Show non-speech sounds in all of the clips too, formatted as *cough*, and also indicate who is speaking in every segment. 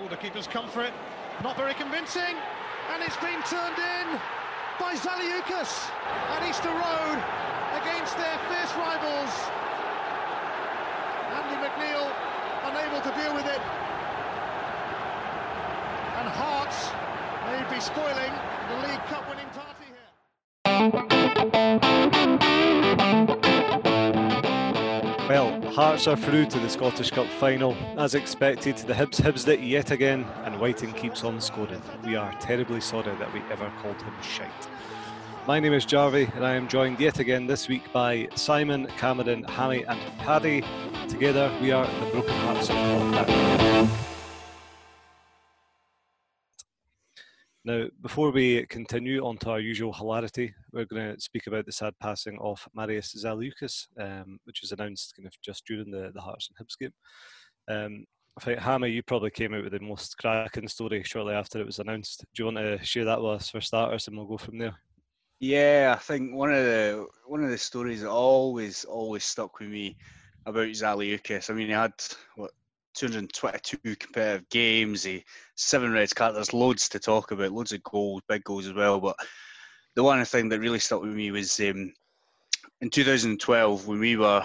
Speaker 1: Oh, the keeper's come for it. Not very convincing. And it's been turned in by Zaliukas at Easter Road against their fierce rivals. Andy McNeil unable to deal with it. And Hearts may be spoiling the League Cup winning party
Speaker 2: Well, Hearts are through to the Scottish Cup final. As expected, the Hibs Hibsed it yet again, and Wighton keeps on scoring. We are terribly sorry that we ever called him shite. My name is Jarvie, and I am joined yet again this week by Simon, Cameron, Hammy, and Paddy. Together, we are the Broken Hearts of Now, before we continue on to our usual hilarity, we're going to speak about the sad passing of Marius Zaliukas, um, which was announced kind of just during the, the Hearts and Hibs game. Um, I think, Hammy, you probably came out with the most cracking story shortly after it was announced. Do you want to share that with us for starters and we'll go from there?
Speaker 3: Yeah, I think one of the one of the stories that always always stuck with me about Zaliukas. I mean, he had what 222 competitive games, he seven red cards. There's loads to talk about, loads of goals, big goals as well. But the one thing that really stuck with me was um, in 2012 when we were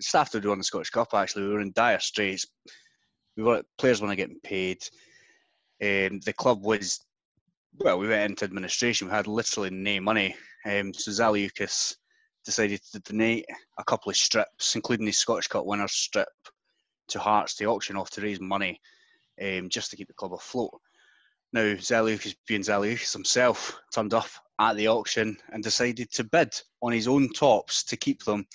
Speaker 3: just after we won the Scottish Cup. Actually, we were in dire straits. We were players weren't getting paid. Um, the club was well, we went into administration. We had literally no money. Um, so Zaliukas decided to donate a couple of strips, including the Scottish Cup winners strip, to Hearts to auction off to raise money, um, just to keep the club afloat. Now Zaliukas, being Zaliukas himself, turned up at the auction and decided to bid on his own tops to keep them,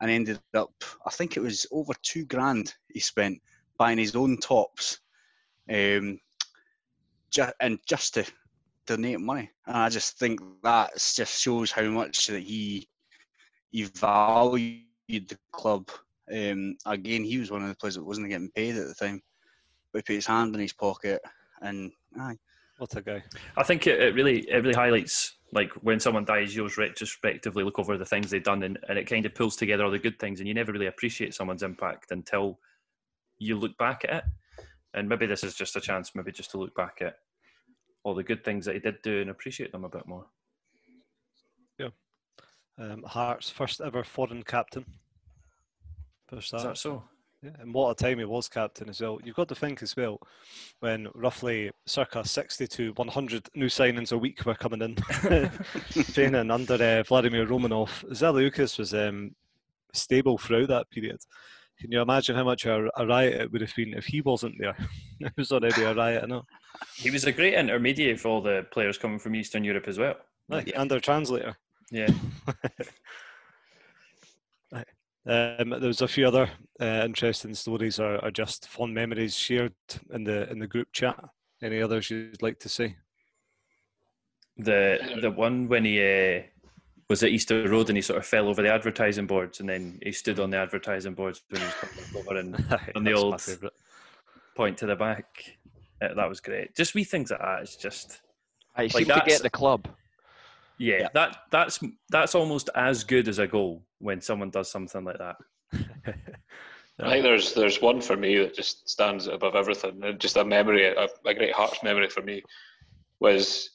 Speaker 3: and ended up, I think it was over two grand he spent buying his own tops, um, ju- and just to donate money. And I just think that just shows how much that he he valued the club. Um, again, he was one of the players that wasn't getting paid at the time, but he put his hand in his pocket and aye.
Speaker 2: What a guy!
Speaker 4: I think it, it really it really highlights like when someone dies, you always retrospectively look over the things they've done, and, and it kind of pulls together all the good things, and you never really appreciate someone's impact until you look back at it. And maybe this is just a chance, maybe just to look back at all the good things that he did do and appreciate them a bit more.
Speaker 2: Yeah. Um, Hearts' first ever foreign captain.
Speaker 4: First Is that so?
Speaker 2: Yeah, and what a time he was captain as well. You've got to think as well, when roughly circa 60 to 100 new signings a week were coming in, *laughs* *laughs* training under uh, Vladimir Romanov, Zaliukas was um, stable throughout that period. Can you imagine how much a, a, riot it would have been if he wasn't there? *laughs* it was already a riot, I know.
Speaker 4: He was a great intermediary for all the players coming from Eastern Europe as well.
Speaker 2: Like, yeah. And their translator.
Speaker 4: Yeah.
Speaker 2: Um, there's a few other uh, interesting stories or, or just fond memories shared in the in the group chat. Any others you'd like to say?
Speaker 4: The the one when he uh, was at Easter Road and he sort of fell over the advertising boards and then he stood on the advertising boards when he was coming over and *laughs* on the old point to the back. Uh, that was great. Just wee things like that. It's just
Speaker 5: I like to get the club.
Speaker 4: Yeah, yeah, that that's that's almost as good as a goal when someone does something like that. *laughs*
Speaker 6: I think there's there's one for me that just stands above everything. Just a memory, a, a great Hearts memory for me was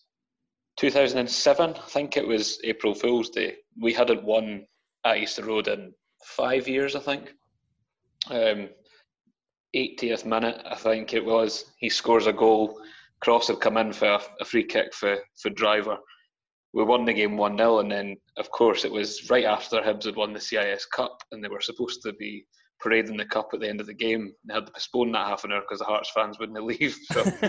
Speaker 6: 2007, I think it was April Fool's Day. We hadn't won at Easter Road in five years, I think. Um, 80th minute, I think it was. He scores a goal. Cross had come in for a, a free kick for, for Driver. We won the game 1 0, and then, of course, it was right after Hibs had won the CIS Cup, and they were supposed to be parading the cup at the end of the game. They had to postpone that half an hour because the Hearts fans wouldn't leave. So, *laughs* *laughs*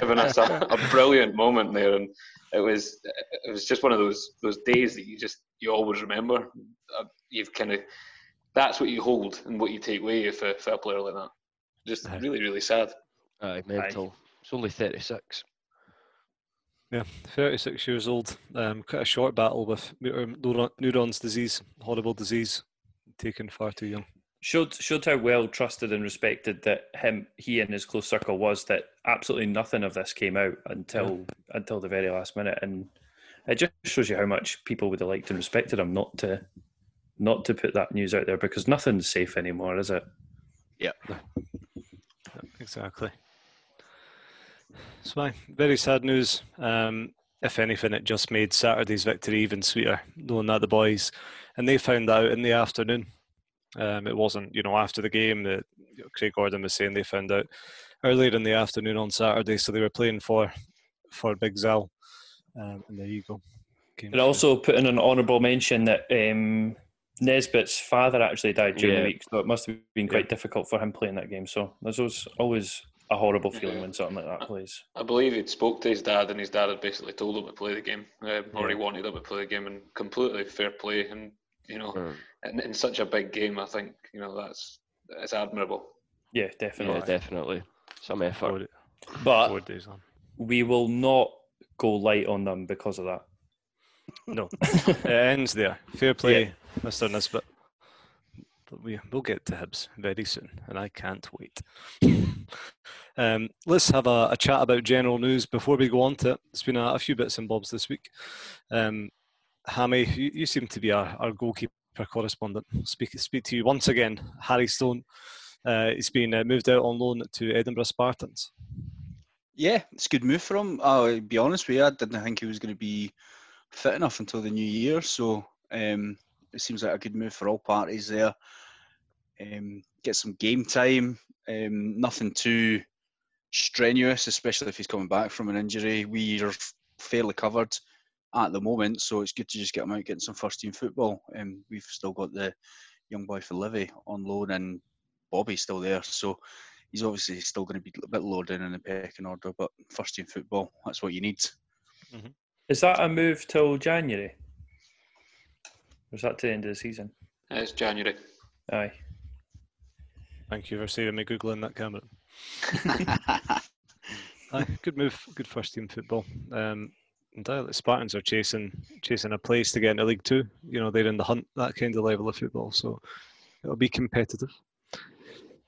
Speaker 6: giving us a, a, brilliant moment there, and it was it was just one of those those days that you just you always remember. Uh, you've kind of that's what you hold and what you take away if a, a player like that. Just really really sad.
Speaker 5: Aye, mental. Aye. It's only thirty six.
Speaker 2: Yeah, 36 years old. Um, quite a short battle with Neuron's disease, horrible disease taken far too young.
Speaker 4: Showed showed how well trusted and respected that him he and his close circle was. That absolutely nothing of this came out until yeah. until the very last minute, and it just shows you how much people would have liked and respected him not to not to put that news out there because nothing's safe anymore, is it?
Speaker 3: Yeah,
Speaker 2: exactly. So, very sad news. Um, if anything, it just made Saturday's victory even sweeter, knowing that the boys, and they found out in the afternoon. Um, it wasn't, you know, after the game that you know, Craig Gordon was saying they found out earlier in the afternoon on Saturday, so they were playing for for Big Zal, um, and there you go.
Speaker 4: And also put in an honourable mention that um, Nisbet's father actually died during yeah. the week, so it must have been quite yeah. difficult for him playing that game. So there's always, always a horrible feeling yeah. when something like that plays.
Speaker 6: I believe he'd spoke to his dad, and his dad had basically told him to play the game, um, or he wanted him to play the game, and completely fair play. And you know, mm. in, in, such a big game, I think you know that's it's admirable.
Speaker 4: Yeah, definitely,
Speaker 5: yeah, definitely, some effort.
Speaker 4: But we will not go light on them because of that.
Speaker 2: No, *laughs* it ends there. Fair play, yeah. Mr. Nisbet. But we will get to Hibs very soon, and I can't wait. *laughs* um, let's have a, a, chat about general news before we go on to it. It's been a, a few bits and bobs this week. Um, Hammy, you, you, seem to be our, our goalkeeper correspondent. Speak speak to you once again. Harry Stone. Uh, he's been uh, moved out on loan to Edinburgh Spartans.
Speaker 3: Yeah, it's a good move for him. I'll be honest with you, I didn't think he was going to be fit enough until the new year. So um, it seems like a good move for all parties there. Um, get some game time. Um, nothing too strenuous, especially if he's coming back from an injury. We are fairly covered at the moment, so it's good to just get him out getting some first team football. Um, we've still got the young boy for Livy on loan, and Bobby's still there, so he's obviously still going to be a bit lower down in the pecking order. But first team football, that's what you need.
Speaker 4: Mm-hmm. Is that a move till January? Or is that to the end of the season?
Speaker 6: It's January.
Speaker 4: Aye.
Speaker 2: Thank you for saving me googling that Cameron. *laughs* Aye, good move, good first team football. Um, and the Spartans are chasing chasing a place to get into League Two. You know they're in the hunt that kind of level of football, so it'll be competitive.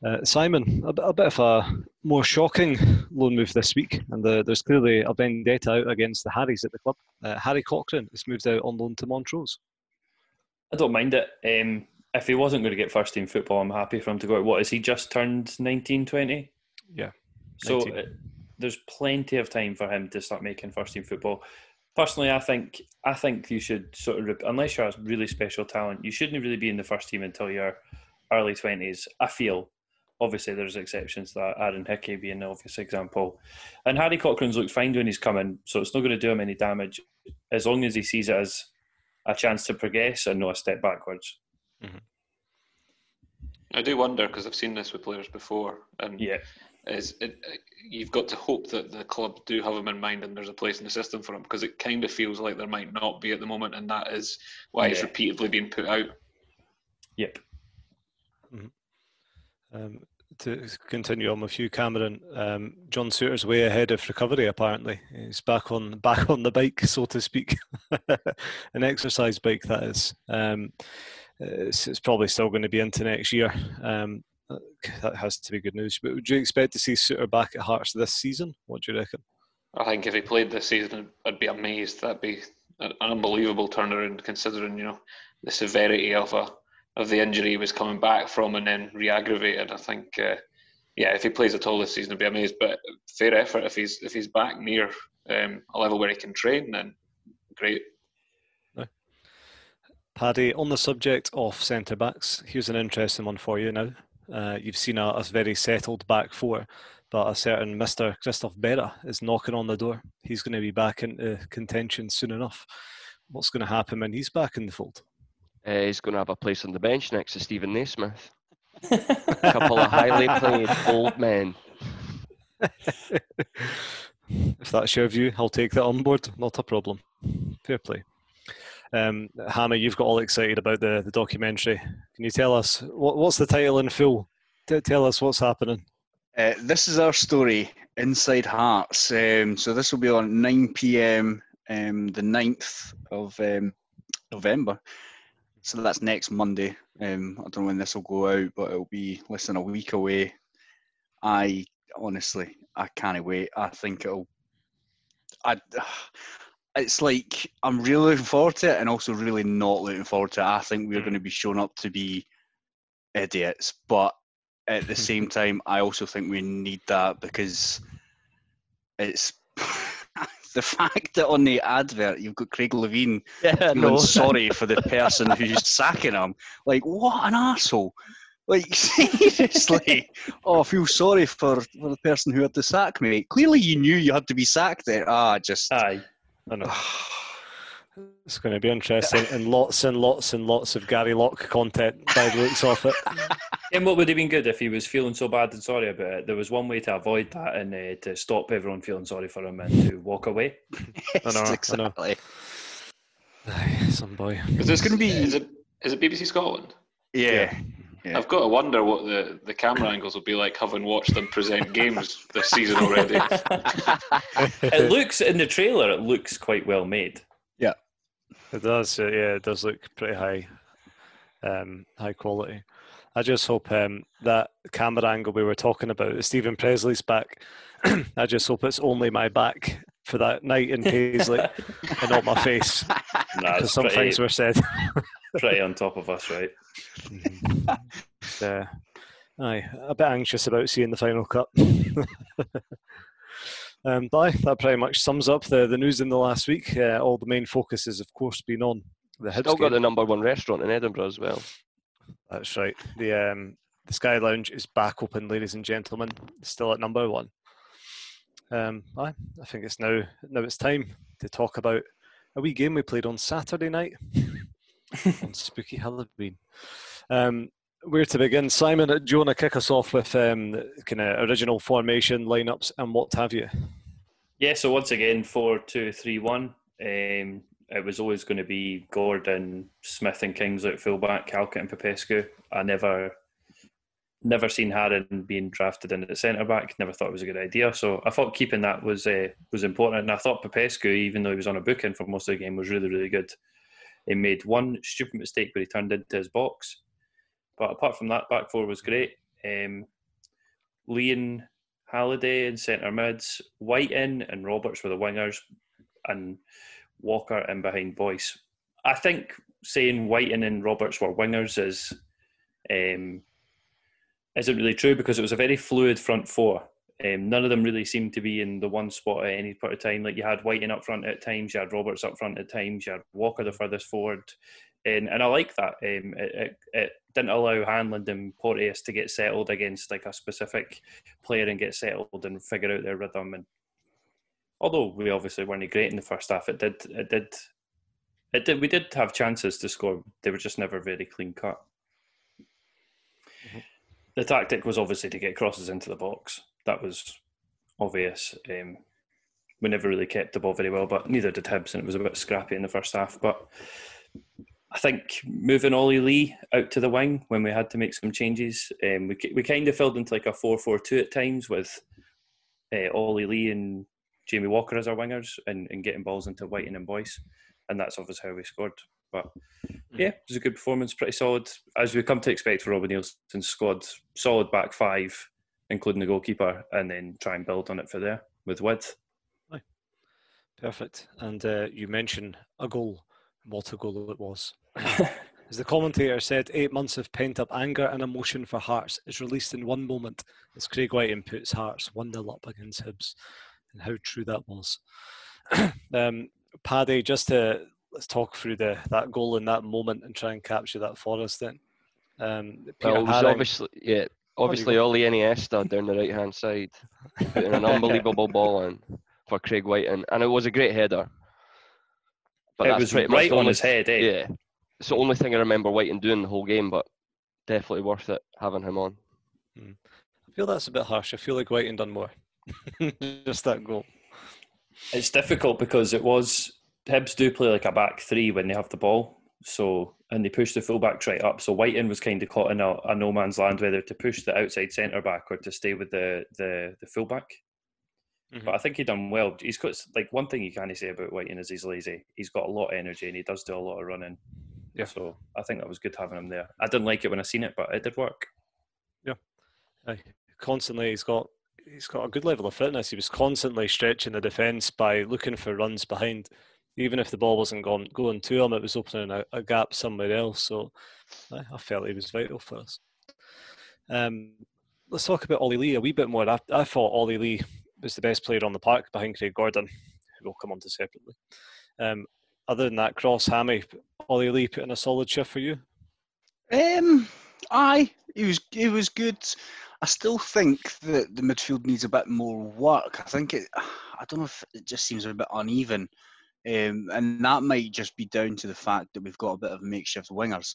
Speaker 2: Uh, Simon, a, a, bit of a more shocking loan move this week, and the, there's clearly a vendetta out against the Harrys at the club. Uh, Harry Cochrane has moved out on loan to Montrose.
Speaker 4: I don't mind it. Um, if he wasn't going to get first team football, I'm happy for him to go out. What is he just turned 19, 20?
Speaker 2: Yeah.
Speaker 4: So uh, there's plenty of time for him to start making first team football. Personally, I think I think you should sort of unless you're a really special talent, you shouldn't really be in the first team until you're early twenties. I feel obviously there's exceptions to that, Aaron Hickey being an obvious example. And Harry Cochrane's looked fine when he's coming, so it's not going to do him any damage as long as he sees it as a chance to progress and not a step backwards. Mm-hmm.
Speaker 6: I do wonder because I've seen this with players before, and
Speaker 4: yeah,
Speaker 6: is it, you've got to hope that the club do have him in mind and there's a place in the system for him because it kind of feels like there might not be at the moment, and that is why yeah. he's repeatedly being put out.
Speaker 4: Yep.
Speaker 2: Mm-hmm. Um, to continue on with you, Cameron, um, John Souttar's way ahead of recovery. Apparently, he's back on *laughs* back on the bike, so to speak, *laughs* an exercise bike that is. Um, it's, it's, probably still going to be into next year. Um, that has to be good news. But would you expect to see Souttar back at Hearts this season? What do you reckon?
Speaker 6: I think if he played this season, I'd be amazed. That'd be an unbelievable turnaround, considering you know the severity of a of the injury he was coming back from and then re-aggravated. I think, uh, yeah, if he plays at all this season, I'd be amazed. But fair effort if he's if he's back near um, a level where he can train, then great.
Speaker 2: Paddy, on the subject of centre backs, here's an interesting one for you now. Uh, you've seen a, a, very settled back four, but a certain Mr. Christophe Berra is knocking on the door. He's going to be back into contention soon enough. What's going to happen when he's back in the fold?
Speaker 5: Uh, he's going to have a place on the bench next to Steven Naismith. a *laughs* couple of highly played old men. *laughs*
Speaker 2: if that's your view, I'll take that on board. Not a problem. Fair play. Um, Hannah, you've got all excited about the, the documentary. Can you tell us what, what's the title in full? T- tell us what's happening.
Speaker 3: Uh, this is our story, Inside Hearts. Um, so this will be on 9 p.m. Um, the 9th of um, November. So that's next Monday. Um, I don't know when this will go out, but it'll be less than a week away. I honestly, I can't wait. I think it'll. I. *sighs* It's like I'm really looking forward to it, and also really not looking forward to it. I think we're mm. going to be shown up to be idiots, but at the *laughs* same time, I also think we need that because it's the *laughs* fact that on the advert you've got Craig Levein
Speaker 5: Yeah,
Speaker 3: feeling
Speaker 5: no.
Speaker 3: sorry *laughs* for the person who's sacking him. Like, what an asshole! Like, *laughs* seriously. oh, I feel sorry for, for the person who had to sack me. Clearly, you knew you had to be sacked there. Ah, just.
Speaker 4: Aye.
Speaker 2: I know. It's going to be interesting, and lots and lots and lots of Gary Locke content by the looks of it. *laughs*
Speaker 4: And what would have been good if he was feeling so bad and sorry about it? There was one way to avoid that and uh, to stop everyone feeling sorry for him and to walk away. *laughs*
Speaker 3: Yes,
Speaker 2: know, I know.
Speaker 3: exactly.
Speaker 2: Aye, Some boy.
Speaker 6: Is this
Speaker 3: gonna be-
Speaker 6: Is it, is it BBC Scotland?
Speaker 3: Yeah. Yeah.
Speaker 6: I've got to wonder what the, the camera angles will be like having watched them present games this season already. *laughs*
Speaker 4: It looks in the trailer. It looks quite well made.
Speaker 2: It does, uh, yeah, it does look pretty high, um, high quality. I just hope um, that camera angle we were talking about, Steven Pressley's back. *clears throat* I just hope it's only my back for that night in Paisley *laughs* and not my face,
Speaker 4: Nah,
Speaker 2: because
Speaker 4: it's
Speaker 2: some
Speaker 4: pretty,
Speaker 2: things were said. *laughs*
Speaker 4: pretty on top of us, right? *laughs*
Speaker 2: But, uh, aye, a bit anxious about seeing the final cut. Um, but that pretty much sums up the, the news in the last week. Uh, all the main focus has, of course, been on the Hibs
Speaker 5: Still
Speaker 2: game.
Speaker 5: got the number one restaurant in Edinburgh as well.
Speaker 2: That's right. The um, the Sky Lounge is back open, ladies and gentlemen. Still at number one. Um, aye, I think it's now now it's time to talk about a wee game we played on Saturday night *laughs* on Spooky Halloween. Um, where to begin? Simon, do you want to kick us off with um, kind of original formation, lineups, and what have you?
Speaker 4: Yeah, so once again, four, two, three, one. Um, it was always going to be Gordon, Smith, and Kings at fullback, Halkett and Popescu. I never, never seen Haring being drafted in at centre back. Never thought it was a good idea. So I thought keeping that was uh, was important. And I thought Popescu, even though he was on a booking for most of the game, was really really good. He made one stupid mistake where he turned into his box, but apart from that, back four was great. Um, Leon Halliday in centre mids, Wighton and Roberts were the wingers, and Walker in behind Boyce. I think saying Wighton and Roberts were wingers is um, isn't really true because it was a very fluid front four. Um, none of them really seemed to be in the one spot at any point of time. Like you had Wighton up front at times, you had Roberts up front at times, you had Walker the furthest forward, and and I like that. Um, it, it, it didn't allow Hanlon and Porteous to get settled against like a specific player and get settled and figure out their rhythm. And although we obviously weren't great in the first half, it did it did it did we did have chances to score. They were just never very clean cut. The tactic was obviously to get crosses into the box. That was obvious. Um, we never really kept the ball very well, but neither did Hibs, and it was a bit scrappy in the first half. But I think moving Ollie Lee out to the wing when we had to make some changes, um, we we kind of filled into like a four-four-two at times with uh, Ollie Lee and Jamie Walker as our wingers and, and getting balls into Wighton and Boyce, and that's obviously how we scored. But yeah, it was a good performance, pretty solid as we come to expect for Robin Neilson's squad. Solid back five, including the goalkeeper, and then try and build on it for there with width.
Speaker 2: Perfect. And uh, you mentioned a goal. What a goal it was. *coughs* As the commentator said, eight months of pent up anger and emotion for Hearts is released in one moment as Craig Wighton puts Hearts 1 0 up against Hibs. And how true that was. *coughs* um, Paddy, just to let's talk through the that goal in that moment and try and capture that for us then. Um, Peter
Speaker 5: Well, it was
Speaker 2: Haring-
Speaker 5: obviously yeah, obviously Oli Iniesta down the right hand side, putting an *laughs* unbelievable ball in for Craig Wighton, and it was a great header. But
Speaker 4: it
Speaker 5: that's
Speaker 4: was right on his head, eh?
Speaker 5: Yeah, it's the only thing I remember Wighton doing the whole game, but definitely worth it having him on.
Speaker 2: I feel that's a bit harsh. I feel like Wighton done more. *laughs* just that goal.
Speaker 4: It's difficult because it was Hibs do play like a back three when they have the ball. So and they push the fullback right up. So Wighton was kind of caught in a, a no man's land whether to push the outside centre back or to stay with the the, the fullback.
Speaker 2: Mhm.
Speaker 4: But I think he done well. He's got like one thing you can't say about Wighton is he's lazy. He's got a lot of energy and he does do a lot of running.
Speaker 2: Yeah.
Speaker 4: So I think that was good having him there. I didn't like it when I seen it, but it did work.
Speaker 2: Aye. Constantly, he's got he's got a good level of fitness. He was constantly stretching the defence by looking for runs behind. Even if the ball wasn't going going to him, it was opening a, a gap somewhere else. So aye, I felt he was vital for us. Um, let's talk about Ollie Lee a wee bit more. I, I thought Ollie Lee was the best player on the park behind Craig Gordon, who we'll come on to separately. Um, other than that, Cross, Hammy, Ollie Lee put in a solid shift for you?
Speaker 3: Um, aye, he was, he was good. I still think that the midfield needs a bit more work. I think it, I don't know if it just seems a bit uneven. Um, and that might just be down to the fact that we've got a bit of makeshift wingers.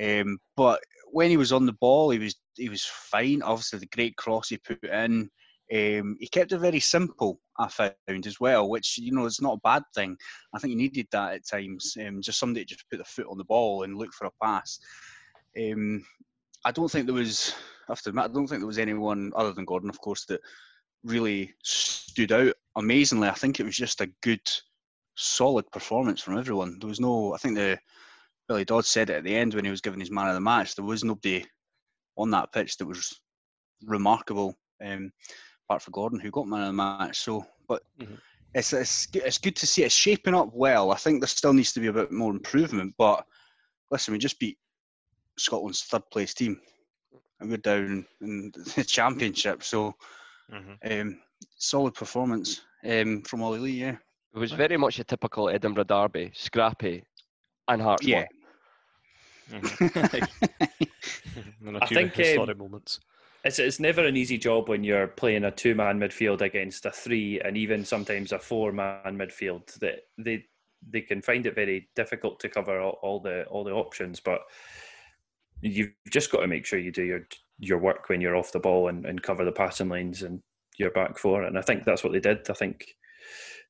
Speaker 3: Um, but when he was on the ball, he was he was fine. Obviously, the great cross he put in, um, he kept it very simple. I found as well, which you know is not a bad thing. I think he needed that at times. Um, just somebody to just put the foot on the ball and look for a pass. Um, I don't think there was. I have to admit, I don't think there was anyone other than Gordon, of course, that really stood out amazingly. I think it was just a good solid performance from everyone. There was no, I think the Billy Dodd said it at the end when he was giving his man of the match. There was nobody on that pitch that was remarkable, um, apart from Gordon, who got man of the match. So, but mm-hmm. it's, it's it's good to see it shaping up well. I think there still needs to be a bit more improvement, but listen, we just beat Scotland's third place team, and we're down in *laughs* the championship. So, mm-hmm. um, solid performance um, from Ollie Lee. Yeah.
Speaker 5: It was very much a typical Edinburgh derby, scrappy and hard.
Speaker 3: Yeah.
Speaker 2: Mm-hmm. *laughs* *laughs* I think um, moments.
Speaker 4: It's, it's never an easy job when you're playing a two man midfield against a three and even sometimes a four man midfield that they they can find it very difficult to cover all, all the all the options but you've just got to make sure you do your your work when you're off the ball and, and cover the passing lanes and your back four and I think that's what they did I think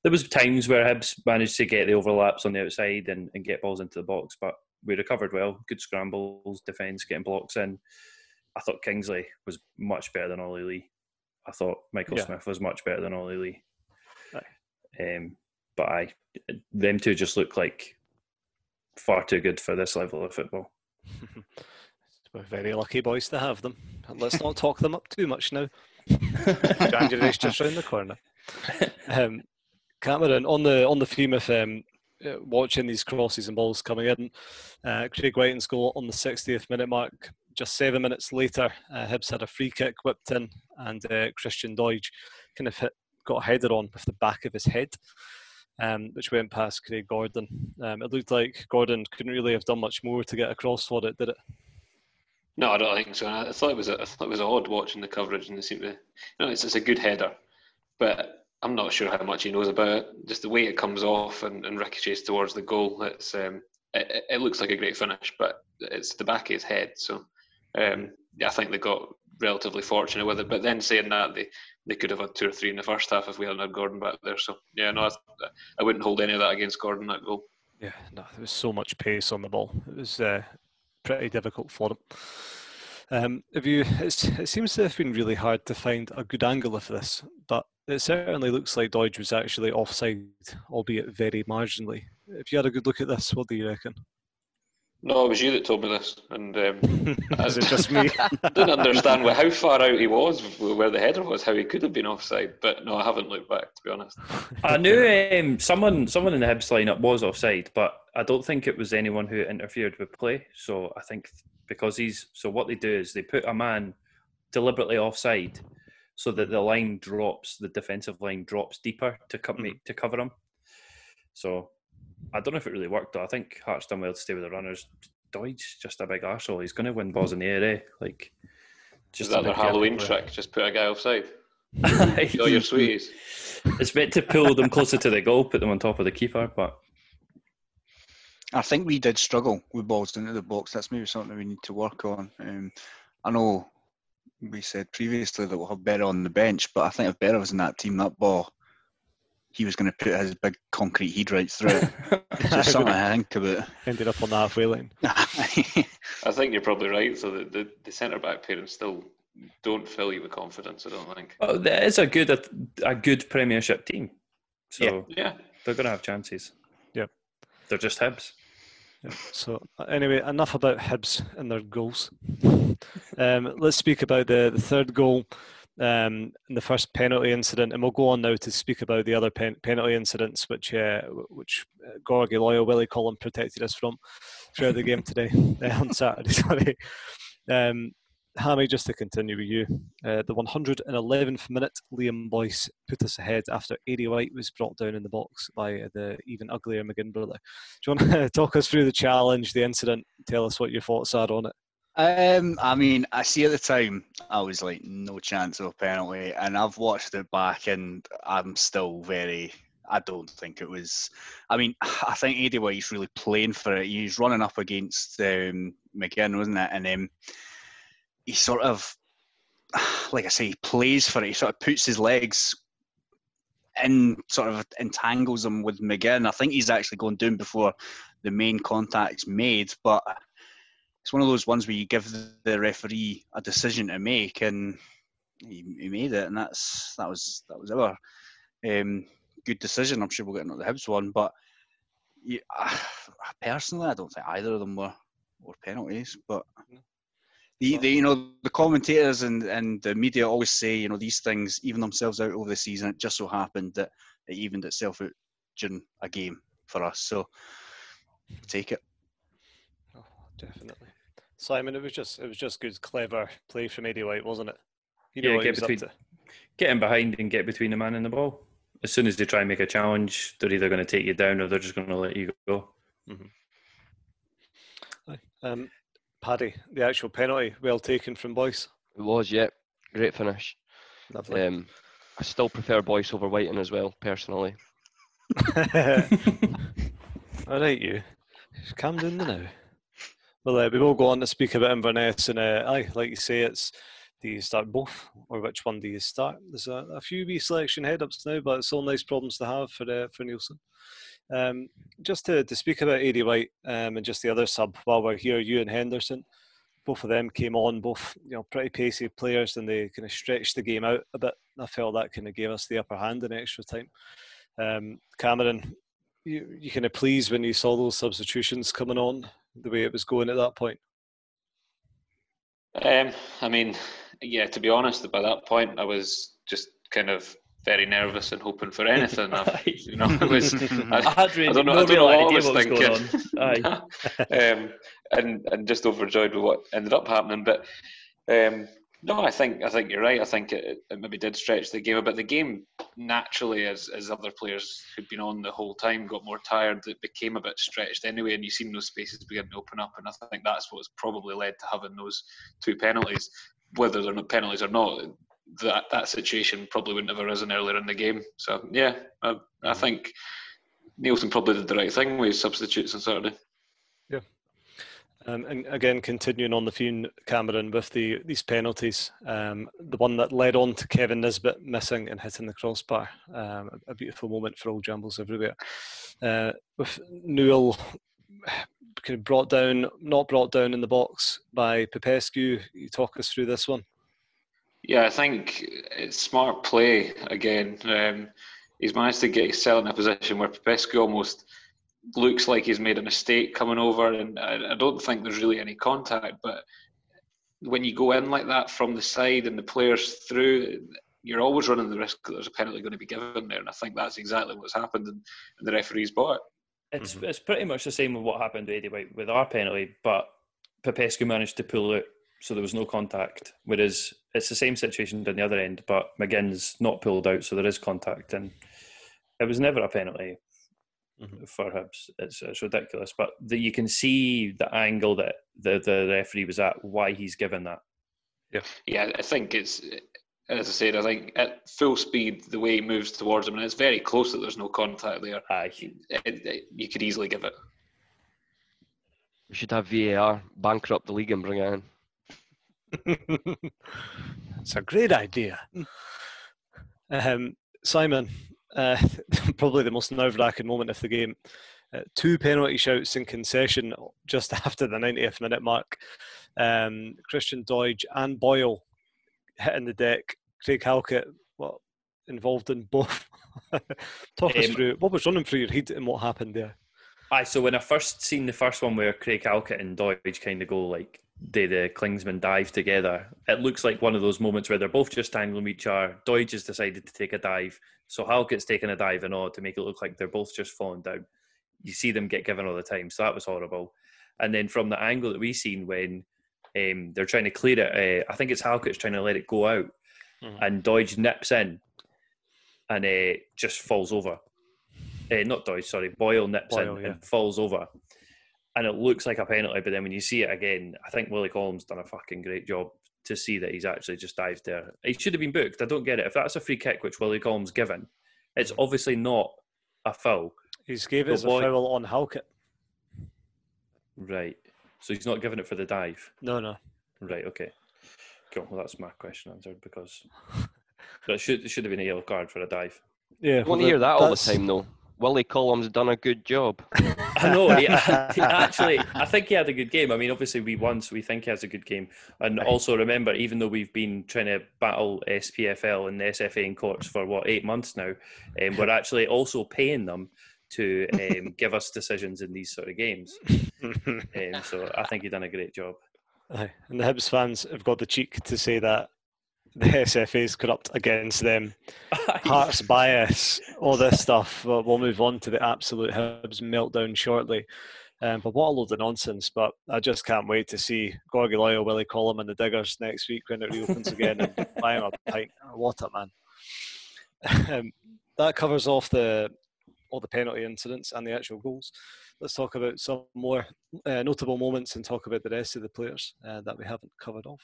Speaker 4: there was times where Hibs managed to get the overlaps on the outside and, and get balls into the box, but we recovered well. Good scrambles, defence, getting blocks in. I thought Kingsley was much better than Ollie Lee. I thought Michael yeah. Smith was much better than Ollie Lee. Um, but I, them two just look like far too good for this level of football. *laughs*
Speaker 2: We're very lucky boys to have them. Let's not *laughs* talk them up too much now. *laughs* January's just round the corner. Um, Cameron, on the on the theme of um, uh, watching these crosses and balls coming in, uh, Craig Wighton's goal on the 60th minute mark. Just seven minutes later, uh, Hibs had a free kick whipped in, and uh, Christian Doidge kind of hit, got a header on with the back of his head, um, which went past Craig Gordon. Um, it looked like Gordon couldn't really have done much more to get across for it, did it?
Speaker 6: No, I don't think so. I thought it was I thought it was odd watching the coverage, and they seemed to, you know, it's, it's a good header, but I'm not sure how much he knows about it. Just the way it comes off and, and ricochets towards the goal. It's um, it, it, looks like a great finish, but it's the back of his head. So um, I think they got relatively fortunate with it. But then saying that, they they could have had two or three in the first half if we hadn't had Gordon back there. So yeah, no, I, I wouldn't hold any of that against Gordon that goal.
Speaker 2: Yeah, no, there was so much pace on the ball. It was uh, pretty difficult for them. Um, if you, it seems to have been really hard to find a good angle of this, but it certainly looks like Doidge was actually offside, albeit very marginally. If you had a good look at this, what do you reckon?
Speaker 6: No, it was you that told me this, and um, *laughs*
Speaker 2: is it just me?
Speaker 6: I *laughs* didn't understand how far out he was, where the header was, how he could have been offside. But no, I haven't looked back to be honest.
Speaker 4: I knew um, someone, someone in the Hibs lineup was offside, but I don't think it was anyone who interfered with play. So I think because he's so what they do is they put a man deliberately offside so that the line drops, the defensive line drops deeper to co- mm. to cover him. So I don't know if it really worked though. I think Hearts done well to stay with the runners. Doidge's just a big arsehole. He's going to win balls in the air, eh? Like,
Speaker 6: just Is that their Halloween trick? Just put a guy offside. *laughs* Show your sweeties.
Speaker 4: It's meant to pull them closer to the goal, put them on top of the keeper, but
Speaker 3: I think we did struggle with balls into the box. That's maybe something we need to work on. Um, I know we said previously that we'll have Berra on the bench, but I think if Berra was in that team, that ball, he was going to put his big concrete heat right through it. *laughs* Just something I think about.
Speaker 2: Ended up on the halfway line. *laughs*
Speaker 6: I think you're probably right. So the, the, the centre back parents still don't fill you with confidence. I don't think.
Speaker 4: Oh, there is a good a, a good Premiership team. So
Speaker 6: yeah, yeah.
Speaker 4: they're going to have chances.
Speaker 2: Yep.
Speaker 4: They're just Hibs.
Speaker 2: So anyway, enough about Hibs and their goals. *laughs* um, let's speak about the, the third goal um, in the first penalty incident, and we'll go on now to speak about the other pen, penalty incidents, which uh, which Gorgie loyal Willie Collum protected us from throughout the game today *laughs* uh, on Saturday. *laughs* Sorry. Um, Hammy, just to continue with you, uh, the 111th minute, Liam Boyce put us ahead after Aidy White was brought down in the box by the even uglier McGinn brother. Do you want to *laughs* talk us through the challenge, the incident, tell us what your thoughts are on it?
Speaker 3: Um, I mean, I see at the time I was like, no chance of a penalty, and I've watched it back, and I'm still very. I don't think it was. I mean, *sighs* I think Aidy White's really playing for it. He's running up against um, McGinn, wasn't it? And um, he sort of, *sighs* like I say, he plays for it. He sort of puts his legs in, sort of entangles them with McGinn. I think he's actually going down before the main contact's made, but it's one of those ones where you give the referee a decision to make, and he, he made it, and that's that was that was our um, good decision. I'm sure we'll get into the Hibs one, but yeah, personally, I don't think either of them were were penalties. But the, the you know the commentators and and the media always say you know these things even themselves out over the season. It just so happened that it evened itself out during a game for us. So take it.
Speaker 2: Oh, definitely. Simon, it was just it was just good, clever play from Eddie White, wasn't it?
Speaker 4: You know yeah, get between, get in behind and get between the man and the ball. As soon as they try and make a challenge, they're either going to take you down or they're just going to let you go. Mm-hmm.
Speaker 2: Um, Paddy, the actual penalty, well taken from Boyce.
Speaker 5: It was, yeah, great finish. Lovely. Um, I still prefer Boyce over Wighton as well, personally. *laughs* *laughs*
Speaker 2: All right, you. Just calm down now. Well, uh, we will go on to speak about Inverness, and uh, aye, like you say, it's do you start both, or which one do you start? There's a, a few wee selection head-ups now, but it's all nice problems to have for uh, for Neilson. Um, just to, to speak about Aidy White um, and just the other sub while we're here, Euan Henderson, both of them came on, both you know pretty pacey players, and they kind of stretched the game out a bit. I felt that kind of gave us the upper hand in extra time. Um, Cameron, you, you kind of pleased when you saw those substitutions coming on the way it was going at that point?
Speaker 6: Um, I mean, yeah, to be honest, by that point, I was just kind of very nervous and hoping for anything. I, *laughs* you know, it was. *laughs* I, I, had really, I don't know, no I don't know what I was what thinking. *laughs* um, and and just overjoyed with what ended up happening. But um, no, I think I think you're right. I think it, it maybe did stretch the game a bit. The game naturally, as as other players who'd been on the whole time got more tired, it became a bit stretched anyway, and you seen those spaces begin to open up. And I think that's what's probably led to having those two penalties, whether they're not penalties or not. That that situation probably wouldn't have arisen earlier in the game. So yeah, I, I mm-hmm. think Neilson probably did the right thing with substitutes on Saturday.
Speaker 2: Um, and again, continuing on the theme, Cameron, with the these penalties, um, the one that led on to Kevin Nisbet missing and hitting the crossbar, um, a, a, beautiful moment for all Jambos everywhere. Uh, with Newell kind of brought down, not brought down in the box by Popescu. You talk us through this one.
Speaker 6: Yeah, I think it's smart play again. Um, he's managed to get himself in a position where Popescu almost looks like he's made a mistake coming over, and I, I don't think there's really any contact. But when you go in like that from the side and the players through, you're always running the risk that there's a penalty going to be given there. And I think that's exactly what's happened, and, and the referees bought it.
Speaker 4: It's mm-hmm. it's pretty much the same with what happened to Eddie White with our penalty, but Popescu managed to pull it so there was no contact. Whereas it's the same situation on the other end, but McGinn's not pulled out, so there is contact, and it was never a penalty mm-hmm. for Hibs. It's, it's ridiculous. But the, you can see the angle that the, the referee was at, why he's given that.
Speaker 6: Yeah, yeah. I think it's as I said. I think at full speed, the way he moves towards him, and it's very close that there's no contact there. Aye. It, it, you could easily give it.
Speaker 5: We should have VAR bankrupt the league and bring it
Speaker 2: in. *laughs* it's a great idea. *laughs* Um, Simon, uh, *laughs* probably the most nerve-wracking moment of the game. Uh, two penalty shouts in concession just *laughs* after the 90th minute mark. Um, Christian Doidge and Boyle hitting the deck. Craig Halkett, well, involved in both. *laughs* Talk um, us through what was running through your head and what happened there.
Speaker 4: Aye, so when I first seen the first one where Craig Halkett and Doidge kind of go like they the Klinsmann dive together, it looks like one of those moments where they're both just tangling each other. Doidge has decided to take a dive, so Halkett's taking a dive and all to make it look like they're both just falling down. You see them get given all the time, so that was horrible. And then from the angle that we seen when Um, they're trying to clear it. Uh, I think it's Halkett's trying to let it go out, mm-hmm. and Doidge nips in, and uh, just falls over. Uh, not Doidge, sorry. Boyle nips Boyle, in yeah. and falls over, and it looks like a penalty. But then when you see it again, I think Willie Collum's done a fucking great job to see that he's actually just dived there. He should have been booked. I don't get it. If that's a free kick which Willie Collum's given, it's mm-hmm. obviously not a foul.
Speaker 2: He's gave it as a foul on Halkett.
Speaker 4: Right. So he's not giving it for the dive.
Speaker 2: No, no.
Speaker 4: Right. Okay. Cool. Well, that's my question answered because *laughs* that should it should have been a yellow card for a dive.
Speaker 5: Yeah. I want to hear that all the time though. Willie Collum's done a good job. *laughs*
Speaker 4: I know. He, he, actually, I think he had a good game. I mean, obviously, we won, so we think he has a good game. And right. also remember, even though we've been trying to battle SPFL and the SFA in courts for what eight months now, um, we're actually also paying them to um, *laughs* give us decisions in these sort of games. *laughs* um, so I think he's done a great job.
Speaker 2: Aye. And the Hibs fans have got the cheek to say that the SFA is corrupt against them. *laughs* Hearts bias, all this stuff. But we'll move on to the absolute Hibs meltdown shortly. Um, but what a load of nonsense. But I just can't wait to see Gorgie Loyal, Willie Collum, and the Diggers next week when it reopens again and *laughs* buy him a pint. What a man. *laughs* Um, that covers off the all the penalty incidents and the actual goals. Let's talk about some more uh, notable moments and talk about the rest of the players uh, that we haven't covered off.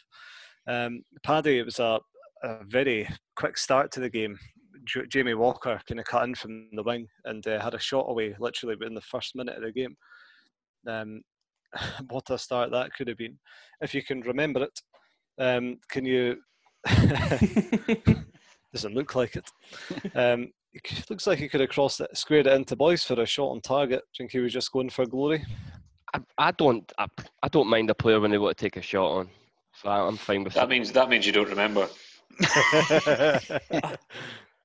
Speaker 2: Um, Paddy, it was a, a, very quick start to the game. J- Jamie Walker kind of cut in from the wing and uh, had a shot away literally within the first minute of the game. Um, *sighs* what a start that could have been. If you can remember it, um, can you? *laughs* *laughs* doesn't look like it. Um, it *laughs* looks like he could have crossed it, squared it into Boyce for a shot on target. Do you think he was just going for glory?
Speaker 5: I, I don't. I, I, don't mind a player when they want to take a shot on. So I'm fine with
Speaker 6: that. It. Means that means you don't remember. *laughs* *laughs*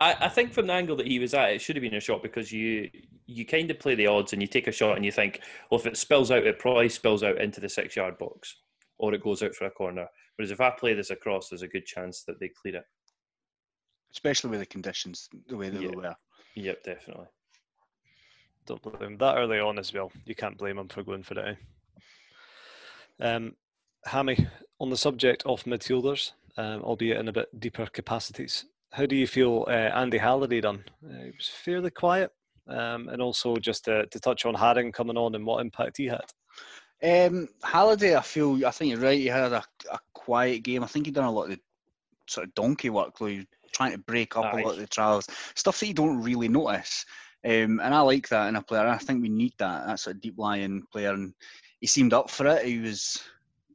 Speaker 4: I, I think from the angle that he was at, it should have been a shot because you you kind of play the odds and you take a shot and you think, well, if it spills out, it probably spills out into the six yard box or it goes out for a corner. Whereas if I play this across, there's a good chance that they clear it
Speaker 3: especially with the conditions the way they were.
Speaker 4: Yep, definitely.
Speaker 2: Don't blame him that early on as well. You can't blame him for going for it. Eh? Um, Hammy, on the subject of midfielders, um, albeit in a bit deeper capacities, how do you feel uh, Andy Halliday done? Uh, he was fairly quiet, um, and also just to, to, touch on Haring coming on and what impact he had.
Speaker 3: Um, Halliday, I feel, I think you're right. He had a, a quiet game. I think he done a lot of the sort of donkey work. Though trying to break up Aye. a lot of the trials, stuff that you don't really notice. Um, and I like that in a player. I think we need that. That's a deep lying player, and he seemed up for it. He was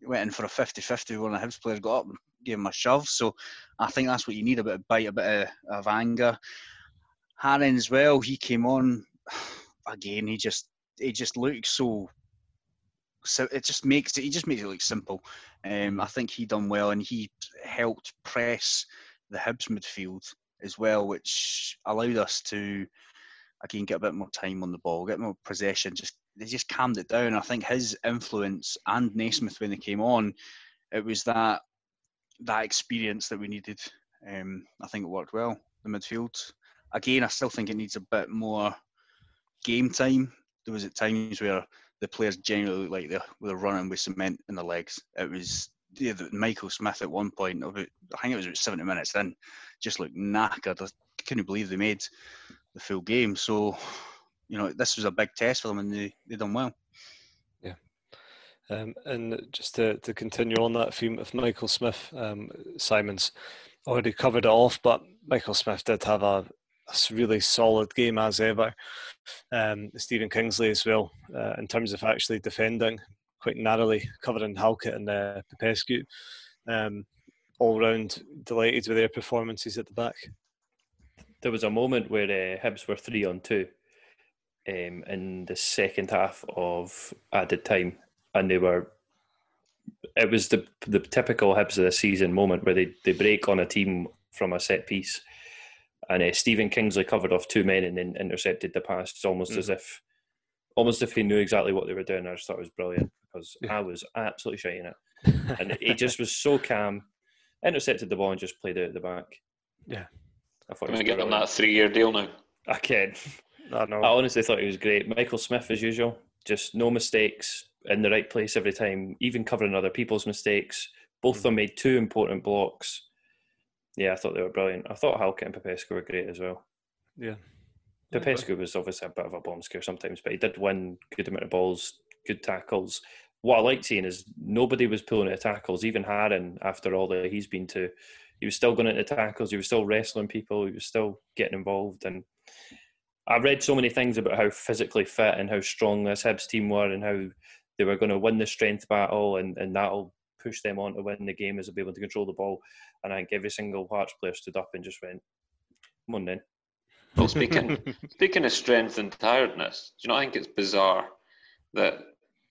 Speaker 3: went in for a 50-50 when the Hibs players got up and gave him a shove. So I think that's what you need: a bit of bite, a bit of, of anger. Haring as well. He came on *sighs* again. He just he just looks so. So it just makes it. He just makes it look simple. Um, I think he done well, and he helped press the Hibs midfield as well, which allowed us to again get a bit more time on the ball, get more possession. Just they just calmed it down. I think his influence and Naismith when they came on, it was that that experience that we needed. Um, I think it worked well. The midfield again, I still think it needs a bit more game time. There was at times where the players generally looked like they were running with cement in their legs. It was yeah, Michael Smith at one point, about, I think it was about 70 minutes in, just looked knackered. I couldn't believe they made the full game. So, you know, this was a big test for them and they, they done well.
Speaker 2: Yeah. Um, and just to, to continue on that theme of Michael Smith, um, Simon's already covered it off, but Michael Smith did have a, a really solid game as ever. Um, Stephen Kingsley as well, uh, in terms of actually defending, quite narrowly covering Halkett and uh, Popescu. Um, all round delighted with their performances at the back.
Speaker 4: There was a moment where uh, Hibs were three on two um, in the second half of added time, and they were. It was the the typical Hibs of the season moment where they, they break on a team from a set piece, and uh, Stephen Kingsley covered off two men and then intercepted the pass. It's almost mm-hmm. as if, almost if he knew exactly what they were doing. I just thought it was brilliant because yeah. I was absolutely shiting it. *laughs* and he just was so calm, intercepted the ball and just played it at the back.
Speaker 2: Yeah.
Speaker 6: I thought I'm going to get on that three year deal now.
Speaker 4: I can. *laughs* I know. I honestly thought he was great. Michael Smith, as usual, just no mistakes, in the right place every time, even covering other people's mistakes. Both of hmm. them made two important blocks. Yeah, I thought they were brilliant. I thought Halkett and Popescu were great as well.
Speaker 2: Yeah.
Speaker 4: Popescu was obviously a bit of a bomb scare sometimes, but he did win good amount of balls, good tackles. What I liked seeing is nobody was pulling at tackles, even Haring, after all that he's been to. He was still going into tackles, he was still wrestling people, he was still getting involved. And I read so many things about how physically fit and how strong this Hibs team were and how they were going to win the strength battle and, and that'll push them on to win the game as they'll be able to control the ball. And I think every single Hearts player stood up and just went, come on then.
Speaker 6: Well, speaking *laughs* speaking of strength and tiredness, do you not I think it's bizarre that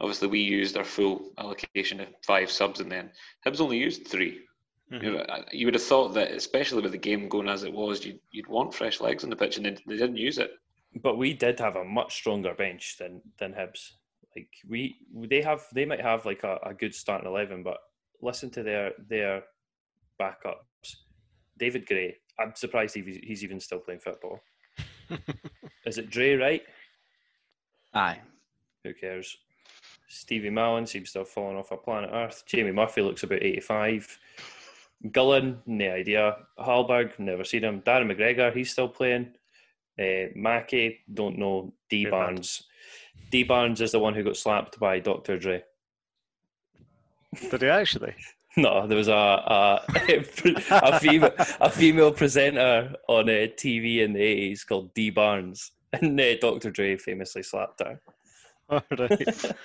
Speaker 6: obviously we used our full allocation of five subs and then. Hibs only used 3 mm-hmm. You, know, you would have thought that, especially with the game going as it was, you'd, you'd want fresh legs on the pitch, and they, they didn't use it.
Speaker 4: But we did have a much stronger bench than than Hibs. Like we, they have, they might have like a, a good starting eleven, but listen to their their backups. David Gray. I'm surprised he's even still playing football. *laughs* Is it Drey Wright?
Speaker 3: Aye.
Speaker 4: Who cares? Stevie Mallan seems to have fallen off a planet Earth. Jamie Murphy looks about 85. Gullan, no idea. Hallberg, never seen him. Darren McGregor, he's still playing. Uh, Mackie, don't know. D Barnes. D Barnes is the one who got slapped by Dr. Dre.
Speaker 2: Did he actually? *laughs*
Speaker 4: No, there was a a, a female a female presenter on a uh, TV in the eighties called D Barnes, and uh, Dr. Dre famously slapped her. *laughs*
Speaker 2: All right. *laughs*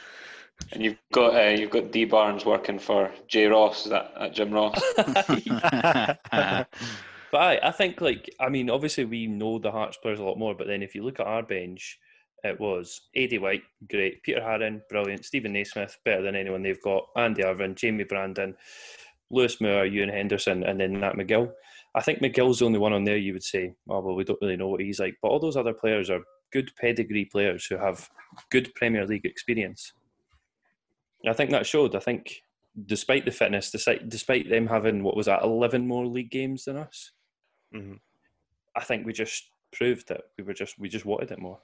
Speaker 6: and you've got uh, you've got D Barnes working for J Ross is that at Jim Ross. *laughs* *laughs*
Speaker 4: but I, I think like I mean obviously we know the Hearts players a lot more, but then if you look at our bench, it was Aidy White, great. Peter Haring, brilliant. Steven Naismith, better than anyone they've got. Andy Irvine, Jamie Brandon, Lewis Moore, Euan Henderson, and then Nat McGill. I think McGill's the only one on there you would say, oh, well, we don't really know what he's like. But all those other players are good pedigree players who have good Premier League experience. I think that showed. I think despite the fitness, despite, despite them having, what was that, 11 more league games than us, mm-hmm. I think we just proved that we were just we just wanted it more.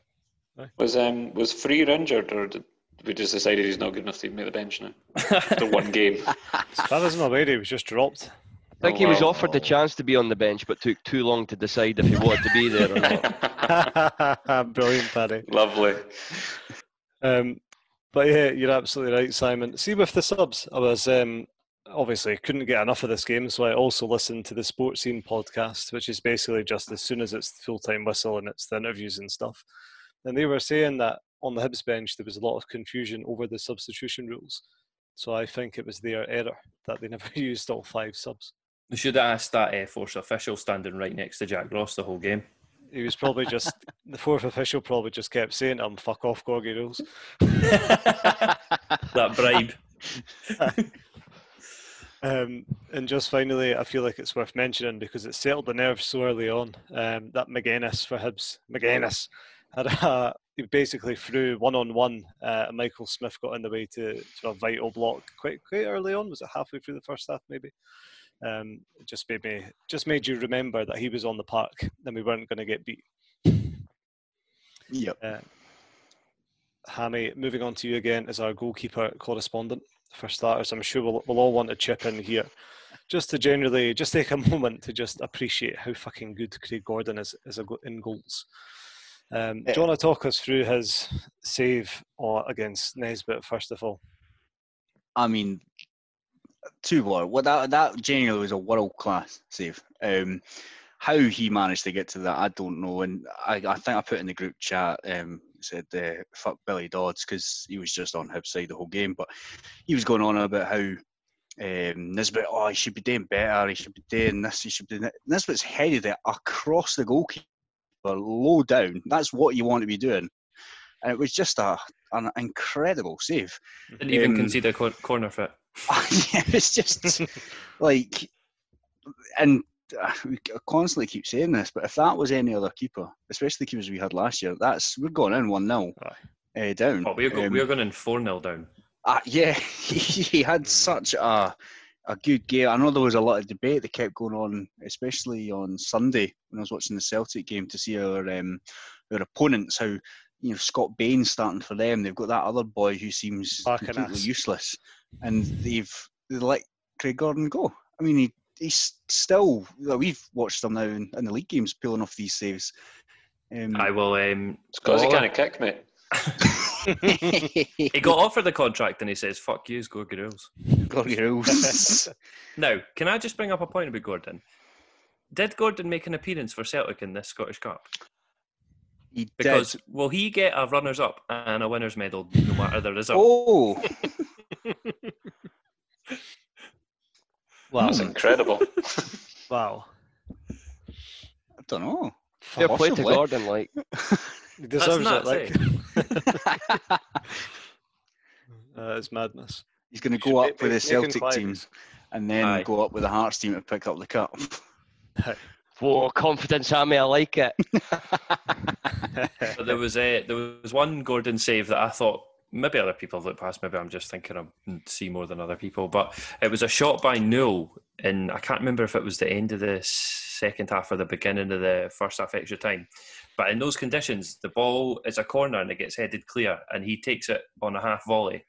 Speaker 6: Was um was Frear injured, or did we just decided he's not good enough to make the bench now *laughs* the one game?
Speaker 2: As far as I'm aware, he was just dropped.
Speaker 5: I think oh, he was offered the chance to be on the bench, but took too long to decide if he wanted to be there or
Speaker 2: not. *laughs* *laughs* Brilliant, Paddy.
Speaker 6: Lovely.
Speaker 2: Um, but yeah, you're absolutely right, Simon. See, with the subs, I was um, obviously couldn't get enough of this game, so I also listened to the Sports Scene podcast, which is basically just as soon as it's full time whistle and it's the interviews and stuff. And they were saying that on the Hibs bench there was a lot of confusion over the substitution rules. So I think it was their error that they *laughs* never used all five subs.
Speaker 4: They should have asked that Air Force official standing right next to Jack Ross the whole game.
Speaker 2: He was probably just *laughs* the fourth official probably just kept saying to him, "Fuck off, Gorgie rules." *laughs*
Speaker 4: that bribe. *laughs*
Speaker 2: um, and just finally, I feel like it's worth mentioning because it settled the nerves so early on. Um, that Magennis for Hibs, Magennis had a, he basically threw one on one. Michael Smith got in the way to, to a vital block quite quite early on. Was it halfway through the first half, maybe? Um, just made me just made you remember that he was on the park and we weren't going to get beat.
Speaker 3: Yep. Uh,
Speaker 2: Hammy, moving on to you again as our goalkeeper correspondent for starters. I'm sure we'll, we'll all want to chip in here just to generally just take a *laughs* moment to just appreciate how fucking good Craig Gordon is, is in goals. Um, do you want to talk us through his save or against Nisbet first of all?
Speaker 3: I mean, two world. Well, that that genuinely was a world class save. Um, how he managed to get to that, I don't know. And I, I think I put in the group chat um, said uh, fuck Billy Dodds because he was just on his side the whole game. But he was going on about how um, Nisbet, oh, he should be doing better. He should be doing this. He should be. Nisbet's headed it across the goalkeeper low down. That's what you want to be doing. And it was just a an incredible save.
Speaker 4: Didn't even um, concede a corner fit. *laughs*
Speaker 3: yeah, it was just like, and uh, we constantly keep saying this, but if that was any other keeper, especially the keepers we had last year, that's we're going in one 0 uh, down.
Speaker 4: Oh, we're, go, um, we're going in four 0 down.
Speaker 3: Uh, yeah, he, *laughs* he had mm-hmm. such a a good game. I know there was a lot of debate that kept going on, especially on Sunday when I was watching the Celtic game to see our um, our opponents how you know Scott Bain starting for them. They've got that other boy who seems completely useless, and they've they let Craig Gordon go. I mean, he, he's still. We've watched him now in, in, the league games pulling off these saves.
Speaker 4: Um, I will. Um,
Speaker 6: it's because he kind of kick, mate. *laughs*
Speaker 4: he got offered the contract and he says, "Fuck you, go girls."
Speaker 3: Go girls. *laughs*
Speaker 4: now, can I just bring up a point about Gordon? Did Gordon make an appearance for Celtic in this Scottish Cup?
Speaker 3: He
Speaker 4: because
Speaker 3: did.
Speaker 4: will he get a runners up and a winners medal no matter the result?
Speaker 3: Oh. *laughs*
Speaker 6: wow, that's incredible. *laughs*
Speaker 2: wow.
Speaker 3: I don't know.
Speaker 5: Fair play to Gordon, like *laughs*
Speaker 2: he deserves it. Like *laughs* uh, it's madness.
Speaker 3: He's going to go up with the Celtic teams and then Aye. go up with the Hearts team to pick up the cup.
Speaker 5: Whoa, confidence, Hammy, I like it.
Speaker 4: there was a there was one Gordon save that I thought maybe other people have looked past. Maybe I'm just thinking of see more than other people. But it was a shot by Newell, and I can't remember if it was the end of the second half or the beginning of the first half extra time. But in those conditions, the ball is a corner and it gets headed clear, and he takes it on a half volley,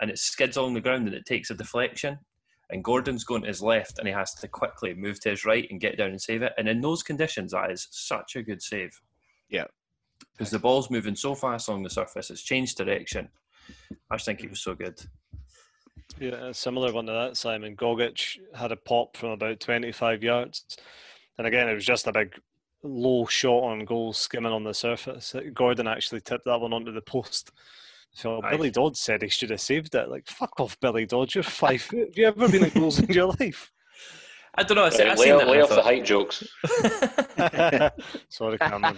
Speaker 4: and it skids along the ground and it takes a deflection. And Gordon's going to his left, and he has to quickly move to his right and get down and save it. And in those conditions, that is such a good save.
Speaker 3: Yeah,
Speaker 4: because the ball's moving so fast along the surface, it's changed direction. I just think he was so good.
Speaker 2: Yeah, a similar one to that, Simon. Gogic had a pop from about 25 yards. And again, it was just a big low shot on goal skimming on the surface. Uh, Gordon actually tipped that one onto the post. So Aye. Billy Dodd said he should have saved it. Like, fuck off, Billy Dodd. You're five. *laughs* Have you ever been in goals in your life?
Speaker 4: I don't know. I,
Speaker 6: right, I lay, lay off the height jokes. *laughs* *laughs*
Speaker 2: Sorry, Cameron.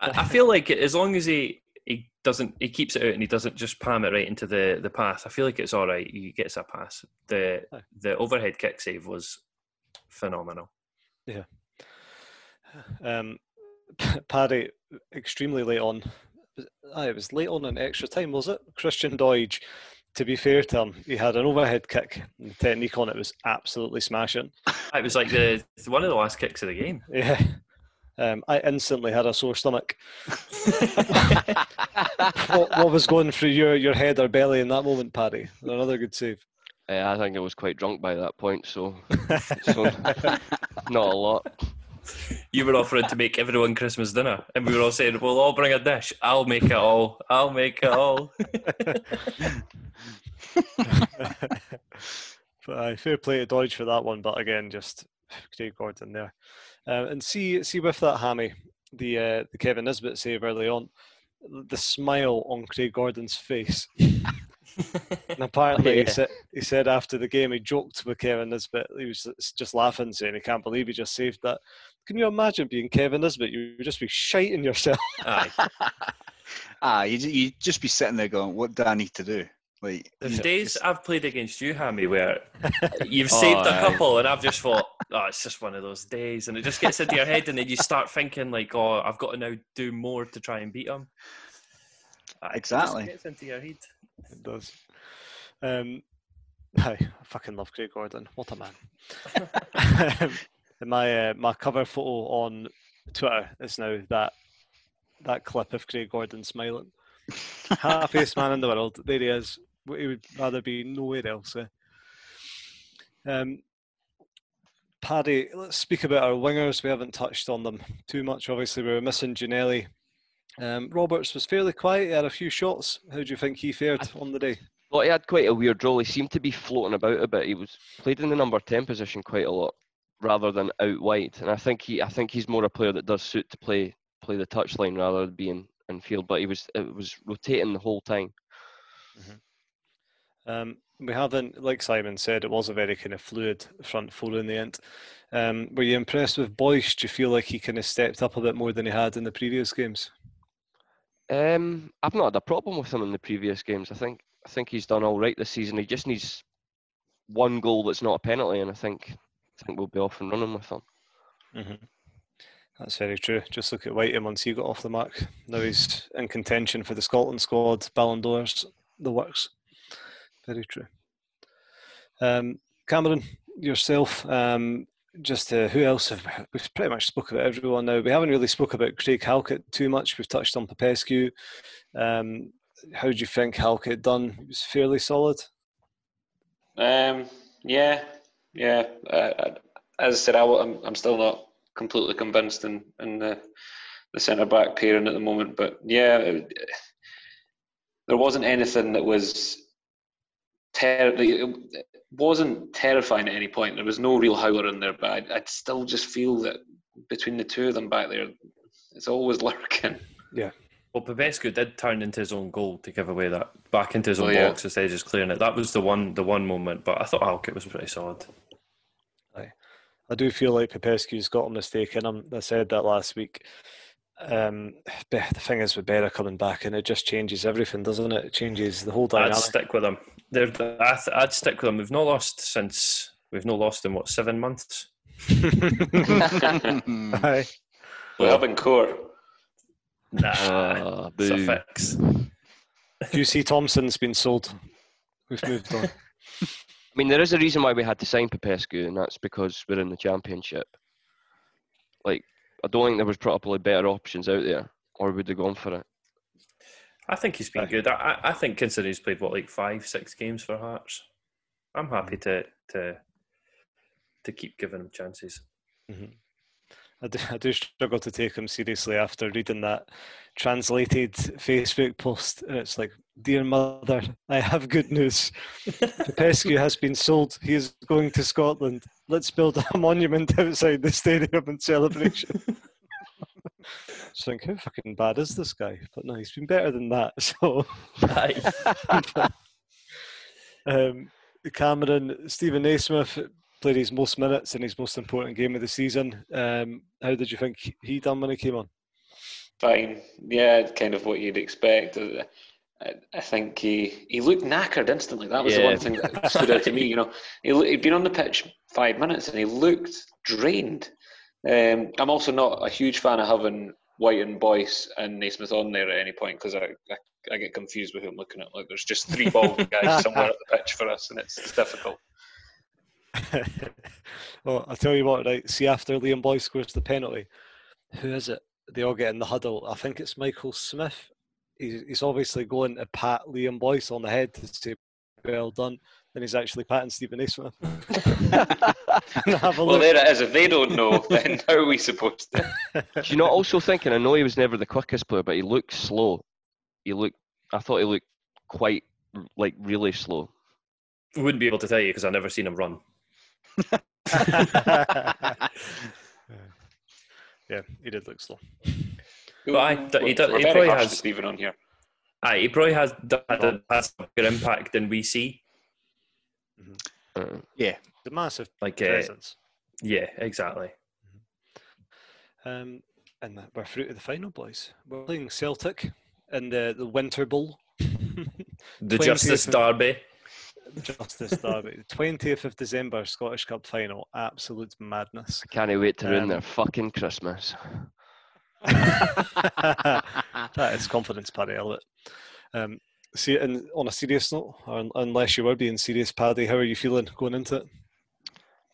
Speaker 4: I feel like as long as he he doesn't he keeps it out and he doesn't just palm it right into the the path. I feel like it's all right. He gets a pass. The the overhead kick save was phenomenal.
Speaker 2: Yeah. Um, *laughs* Paddy, extremely late on. Ah, it was late on in extra time, was it? Christian Doidge, to be fair to him, he had an overhead kick. The technique on it was absolutely smashing.
Speaker 4: It was like the one of the last kicks of the game.
Speaker 2: Yeah. Um, I instantly had a sore stomach. *laughs* what, what, was going through your, your head or belly in that moment, Paddy? Another good save.
Speaker 5: Yeah, I think I was quite drunk by that point, so, *laughs* so not a lot
Speaker 4: you were offering to make everyone Christmas dinner, and we were all saying, "We'll all bring a dish. I'll make it all. I'll make it all." *laughs*
Speaker 2: but, uh, fair play to Doidge for that one, but again, just Craig Gordon there, uh, and see see with that hammy, the uh, the Kevin Nisbet save early on, the smile on Craig Gordon's face. and *laughs* apparently, yeah. he, said, he said after the game, he joked with Kevin Nisbet. He was just laughing, saying he can't believe he just saved that. Can you imagine being Kevin Nisbet? You would just be shiting yourself. *laughs*
Speaker 3: Aye. ah, you you just be sitting there going, "What do I need to do?" Like
Speaker 4: the days I've played against you, Hammy, where *laughs* you've saved oh, a couple, and I've just thought, "Oh, it's just one of those days," and it just gets into your head, and then you start thinking like, "Oh, I've got to now do more to try and beat them."
Speaker 3: Exactly.
Speaker 4: It gets into your head.
Speaker 2: It does. Um, hi, I fucking love Craig Gordon. What a man. *laughs* *laughs* my uh, my cover photo on Twitter is now that that clip of Craig Gordon smiling. *laughs* Happiest man in the world. There he is. He would rather be nowhere else. Eh? Um, Paddy, let's speak about our wingers. We haven't touched on them too much. Obviously, we were missing Ginnelly. Um, Roberts was fairly quiet. He had a few shots. How do you think he fared on the day?
Speaker 5: Well, he had quite a weird role. He seemed to be floating about a bit. He was played in the number ten position quite a lot, rather than out wide. And I think he, I think he's more a player that does suit to play play the touchline rather than being in field. But he was, it was rotating the whole time.
Speaker 2: Mm-hmm. Um, we haven't, like Simon said, it was a very kind of fluid front four in the end. Um, were you impressed with Boyce? Do you feel like he kind of stepped up a bit more than he had in the previous games?
Speaker 5: Um, I've not had a problem with him in the previous games. I think I think he's done all right this season. He just needs one goal that's not a penalty, and I think I think we'll be off and running with him.
Speaker 2: Mm-hmm. That's very true. Just look at Wighton once he got off the mark. Now he's in contention for the Scotland squad, Ballon d'Ors, the works. Very true. Um, Cameron, yourself, um, just uh, who else have we've pretty much spoke about everyone now. We haven't really spoke about Craig Halkett too much. We've touched on Popescu. Um, how do you think Halkett done? He was fairly solid.
Speaker 6: Um, yeah, yeah. Uh, as I said, I, am I'm still not completely convinced in, in the the centre back pairing at the moment, but yeah, it, there wasn't anything that was ter- it wasn't terrifying at any point. There was no real howler in there, but I'd, I'd still just feel that between the two of them back there, it's always *laughs* lurking.
Speaker 2: Yeah.
Speaker 4: Well, Popescu did turn into his own goal to give away that back into his own oh, yeah. box instead of just clearing it. That was the one, the one moment. But I thought Halkett was pretty solid.
Speaker 2: Aye. I do feel like Popescu's got a mistake in him. I said that last week. Um, *sighs* the thing is with Berra coming back, and it just changes everything, doesn't it? It changes the whole dynamic.
Speaker 4: I'd stick with him. They're, I'd stick with them. We've not lost since we've not lost in what seven months. *laughs*
Speaker 2: Aye.
Speaker 6: we have in court.
Speaker 4: Nah, oh, it's a fix.
Speaker 2: QC Thompson's been sold. We've moved on. *laughs*
Speaker 5: I mean, there is a reason why we had to sign Popescu, and that's because we're in the championship. Like, I don't think there was probably better options out there, or would have gone for it.
Speaker 4: I think he's been good. I, I think considering he's played what like five, six games for Hearts, I'm happy to to to keep giving him chances.
Speaker 2: Mm-hmm. I do, I do struggle to take him seriously after reading that translated Facebook post, and it's like, "Dear mother, I have good news. Popescu has been sold. He is going to Scotland. Let's build a *laughs* monument outside the stadium in celebration." *laughs* so think, how fucking bad is this guy? But no, he's been better than that. *laughs* So, um, Cameron, Steven Naismith played his most minutes in his most important game of the season. Um, how did you think he done when he came on?
Speaker 6: Fine, yeah, kind of what you'd expect. I, I think he he looked knackered instantly. That was yeah. the one thing that stood out to me. You know, he, he'd been on the pitch five minutes and he looked drained. Um, I'm also not a huge fan of having White and Boyce and Naismith on there at any point because I, I, I get confused with who I'm looking at. Like there's just three *laughs* bald guys somewhere at the pitch for us, and it's, it's difficult. *laughs*
Speaker 2: well, I'll tell you what, right? See, after Liam Boyce scores the penalty, who is it? They all get in the huddle. I think it's Michael Smith. He's, he's obviously going to pat Liam Boyce on the head to say, well done. Then he's actually patting Steven Naismith. *laughs* *laughs*
Speaker 6: well, there it is. If they don't know, *laughs* then how are we supposed to?
Speaker 5: Do you not also thinking? I know he was never the quickest player, but he looked slow. He looked. I thought he looked quite like really slow.
Speaker 4: I wouldn't be able to tell you because I've never seen him run.
Speaker 2: yeah, he did look slow.
Speaker 4: But I, he, does, he probably has
Speaker 6: Stephen on here.
Speaker 4: Aye, he probably has had a, has a bigger impact than we see.
Speaker 2: Mm-hmm. Uh, yeah, the massive
Speaker 4: like
Speaker 2: uh, presence.
Speaker 4: Uh, yeah, exactly.
Speaker 2: Mm-hmm. Um, and we're through to the final, boys. We're playing Celtic in the the Winter Bowl. *laughs*
Speaker 4: the Justice Derby.
Speaker 2: Justice Derby. 20th of December, Scottish Cup final. Absolute madness.
Speaker 5: I can't wait to ruin um, their fucking Christmas. *laughs*
Speaker 2: that is confidence, Paddy Elliott. Um, see, and on a serious note, unless you were being serious, Paddy, how are you feeling going into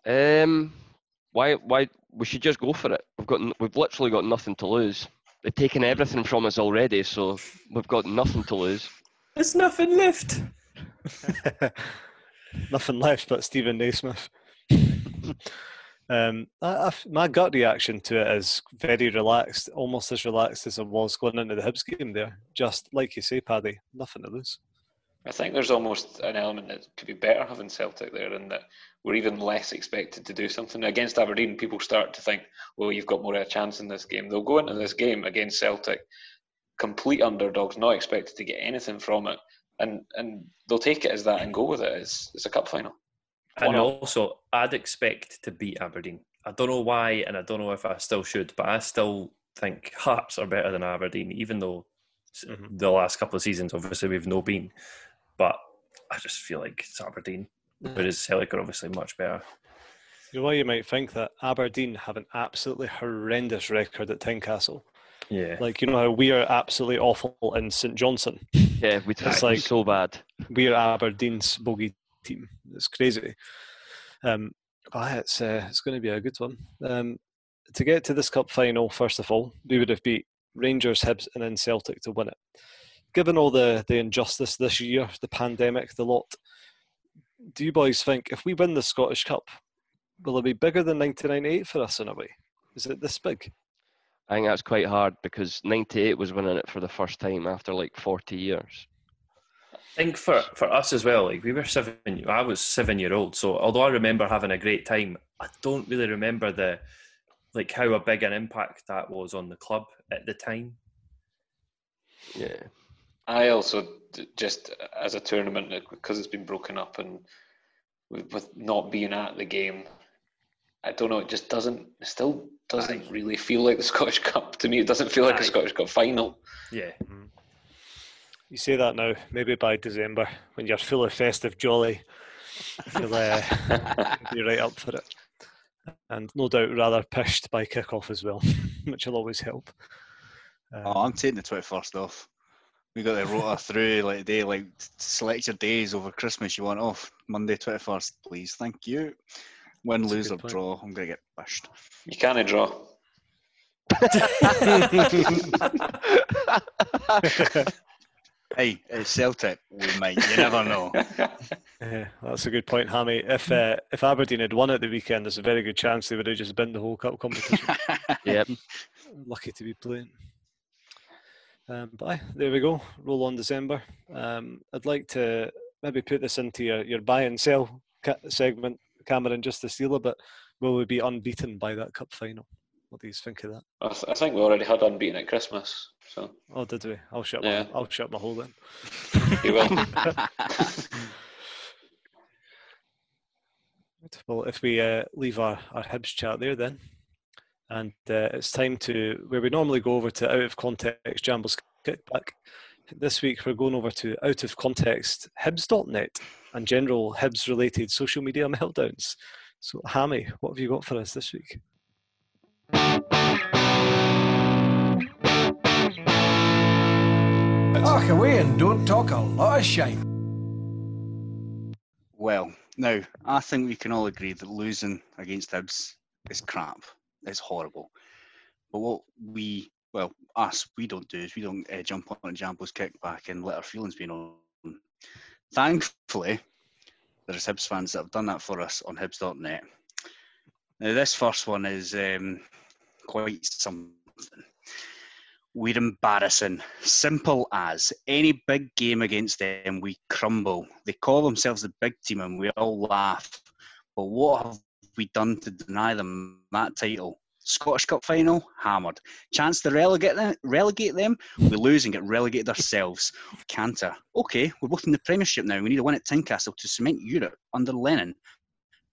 Speaker 5: it? Um, why, why we should just go for it. We've got, we've literally got nothing to lose. They've taken everything from us already, so we've got nothing to lose.
Speaker 4: There's nothing left. *laughs*
Speaker 2: Nothing left but Steven Naismith. *laughs* um, I, I, my gut reaction to it is very relaxed, almost as relaxed as I was going into the Hibs game there. Just like you say, Paddy, nothing to lose.
Speaker 6: I think there's almost an element that could be better having Celtic there, and that we're even less expected to do something against Aberdeen. People start to think, "Well, you've got more of a chance in this game." They'll go into this game against Celtic, complete underdogs, not expected to get anything from it, and and they'll take it as that and go with it. It's it's a cup final.
Speaker 4: And One also, I'd expect to beat Aberdeen. I don't know why, and I don't know if I still should, but I still think Hearts are better than Aberdeen, even though mm-hmm. the last couple of seasons, obviously, we've no been. But I just feel like it's Aberdeen, whereas Celtic are obviously much better.
Speaker 2: You know why you might think that Aberdeen have an absolutely horrendous record at Tynecastle.
Speaker 4: Yeah.
Speaker 2: Like you know how we are absolutely awful in St Johnstone?
Speaker 5: Yeah, we it's like so bad.
Speaker 2: We're Aberdeen's bogey team. It's crazy. Um, Ah, it's uh, it's going to be a good one. Um, to get to this cup final, first of all, we would have beat Rangers, Hibs, and then Celtic to win it. Given all the the injustice this year, the pandemic, the lot, do you boys think if we win the Scottish Cup, will it be bigger than 1998 for us in a way? Is it this big?
Speaker 5: I think that's quite hard because 98 was winning it for the first time after like 40 years.
Speaker 4: I think for, for us as well, like we were seven, I was seven year old. So although I remember having a great time, I don't really remember the like how a big an impact that was on the club at the time.
Speaker 5: Yeah.
Speaker 6: I also just as a tournament because it's been broken up and with, with not being at the game, I don't know. It just doesn't. It still doesn't Aye. really feel like the *laughs* Scottish Cup to me. It doesn't feel like Aye. a Scottish Cup final.
Speaker 4: Yeah. Mm-hmm.
Speaker 2: You say that now. Maybe by December, when you're full of festive jolly, you'll uh, *laughs* be right up for it. And no doubt, rather pished by kick-off as well, *laughs* which will always help.
Speaker 3: Um, oh, I'm taking the twenty first off. We got the rota through like day, like select your days over Christmas you want off. Monday twenty first, please. Thank you. Win, That's lose or point. draw, I'm gonna get pushed.
Speaker 6: You can't draw. *laughs*
Speaker 3: hey, it's Celtic. We might. You never know. *laughs*
Speaker 2: Yeah, that's a good point, Hammy. If uh, if Aberdeen had won at the weekend, there's a very good chance they would have just been the whole cup competition. *laughs*
Speaker 5: yep.
Speaker 2: Lucky to be playing. Um, but aye, there we go. Roll on December. Um, I'd like to maybe put this into your, your buy and sell ca- segment, Cameron, just to steal a bit. Will we be unbeaten by that cup final? What do you think of that?
Speaker 6: I, th- I think we already had unbeaten at Christmas. So.
Speaker 2: Oh, did we? I'll shut yeah. my I'll shut my hole then.
Speaker 6: you will.
Speaker 2: well, if we uh, leave our, our Hibs chat there then, and uh, it's time to where we normally go over to out of context Jambos kickback. This week we're going over to out of context Hibs.net and general Hibs related social media meltdowns. So, Hammy, what have you got for us this week?
Speaker 7: Away and don't talk a lot of shame.
Speaker 3: Well, now I think we can all agree that losing against Hibs is crap. It's horrible. But what we, well, us, we don't do is we don't uh, jump on Jambo's kickback and let our feelings be known. Thankfully, there's Hibs fans that have done that for us on Hibs.net. Now, this first one is um, quite something. We're embarrassing. Simple as any big game against them, we crumble. They call themselves the big team and we all laugh. But what have we done to deny them that title? Scottish Cup final, hammered. Chance to relegate them, relegate them, we lose and get relegated ourselves. Canter. Okay, we're both in the Premiership now. We need a win at Tynecastle to cement Europe under Lennon.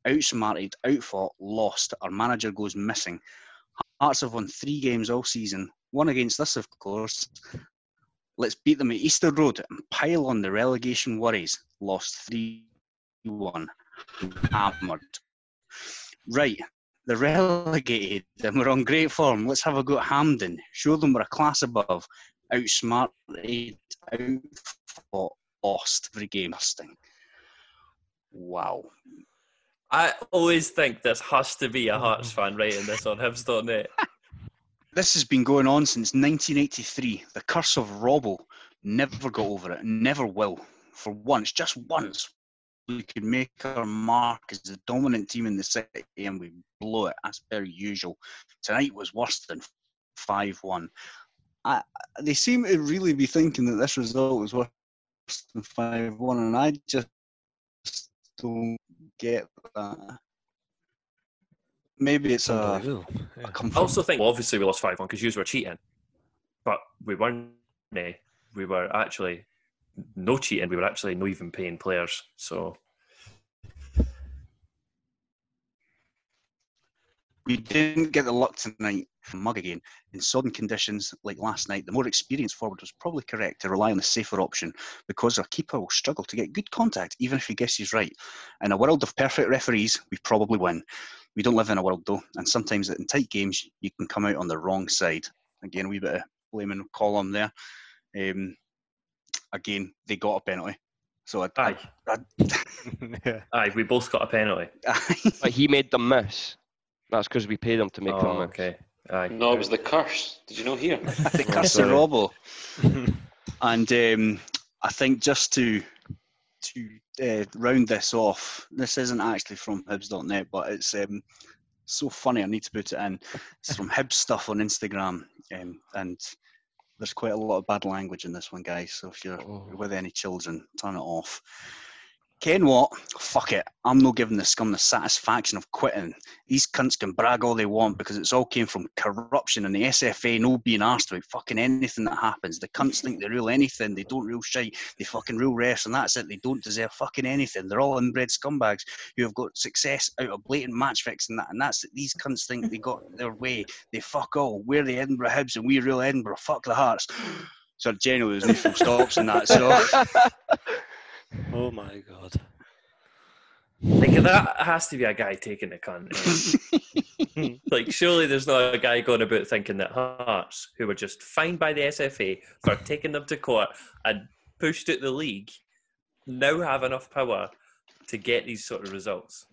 Speaker 3: Outsmarted, outfought, lost. Our manager goes missing. Hearts have won three games all season. One against us, of course. Let's beat them at Easter Road and pile on the relegation worries. Lost 3 1. Hammered. Right, they're relegated and we're on great form. Let's have a go at Hampden. Show them we're a class above. Outsmarted, outfought, lost every game. Wow.
Speaker 4: I always think this has to be a Hearts *laughs* fan writing this on Hibs.net.
Speaker 3: this has been going on since 1983. The curse of Robbo. Never got over it. Never will. For once, just once, we could make our mark as the dominant team in the city and we blow it as per usual. Tonight was worse than 5 1. They seem to really be thinking that this result was worse than 5 1, and I just don't get that. Maybe it's a,
Speaker 4: yeah. a I also think, well, obviously, we lost 5 1 because you were cheating, but we weren't. Eh, we were actually no cheating. We were actually no even paying players. So
Speaker 3: we didn't get the luck tonight from Mug again. In sodden conditions like last night, the more experienced forward was probably correct to rely on the safer option because our keeper will struggle to get good contact even if he guesses right. In a world of perfect referees, we probably win. We don't live in a world though, and sometimes in tight games you can come out on the wrong side. Again, a wee bit of blaming Collum there. Um, again, they got a penalty. So I,
Speaker 4: Aye.
Speaker 3: I, *laughs*
Speaker 2: yeah.
Speaker 4: Aye, we both got a penalty. *laughs*
Speaker 5: But he made them miss. That's because we paid him to make them
Speaker 4: Oh,
Speaker 5: miss.
Speaker 4: okay. Aye.
Speaker 6: No, it was the curse. Did you know here?
Speaker 3: they *laughs* cursed the
Speaker 4: sorry.
Speaker 3: Robbo. And um, I think just to to uh, round this off, this isn't actually from Hibs.net, but it's um, so funny. I need to put it in. It's from *laughs* Hibs stuff on Instagram, um, and there's quite a lot of bad language in this one, guys. So if you're
Speaker 5: Oh.
Speaker 3: with any children, turn it off. Ken what? Fuck it. I'm not giving the scum the satisfaction of quitting. These cunts can brag all they want because it's all came from corruption and the SFA no being asked about fucking anything that happens. The cunts think they rule anything. They don't rule shite. They fucking rule refs and that's it. They don't deserve fucking anything. They're all inbred scumbags who have got success out of blatant match fixing that. And that's it. These cunts think they got their way. They fuck all. We're the Edinburgh Hibs and we rule Edinburgh. Fuck the Hearts. So generally there's no full stops in that. So *laughs*
Speaker 2: Oh my god.
Speaker 4: Like that has to be a guy taking the cunt. *laughs* like surely there's not a guy going about thinking that Hearts, who were just fined by the SFA for taking them to court and pushed out the league, now have enough power to get these sort of results.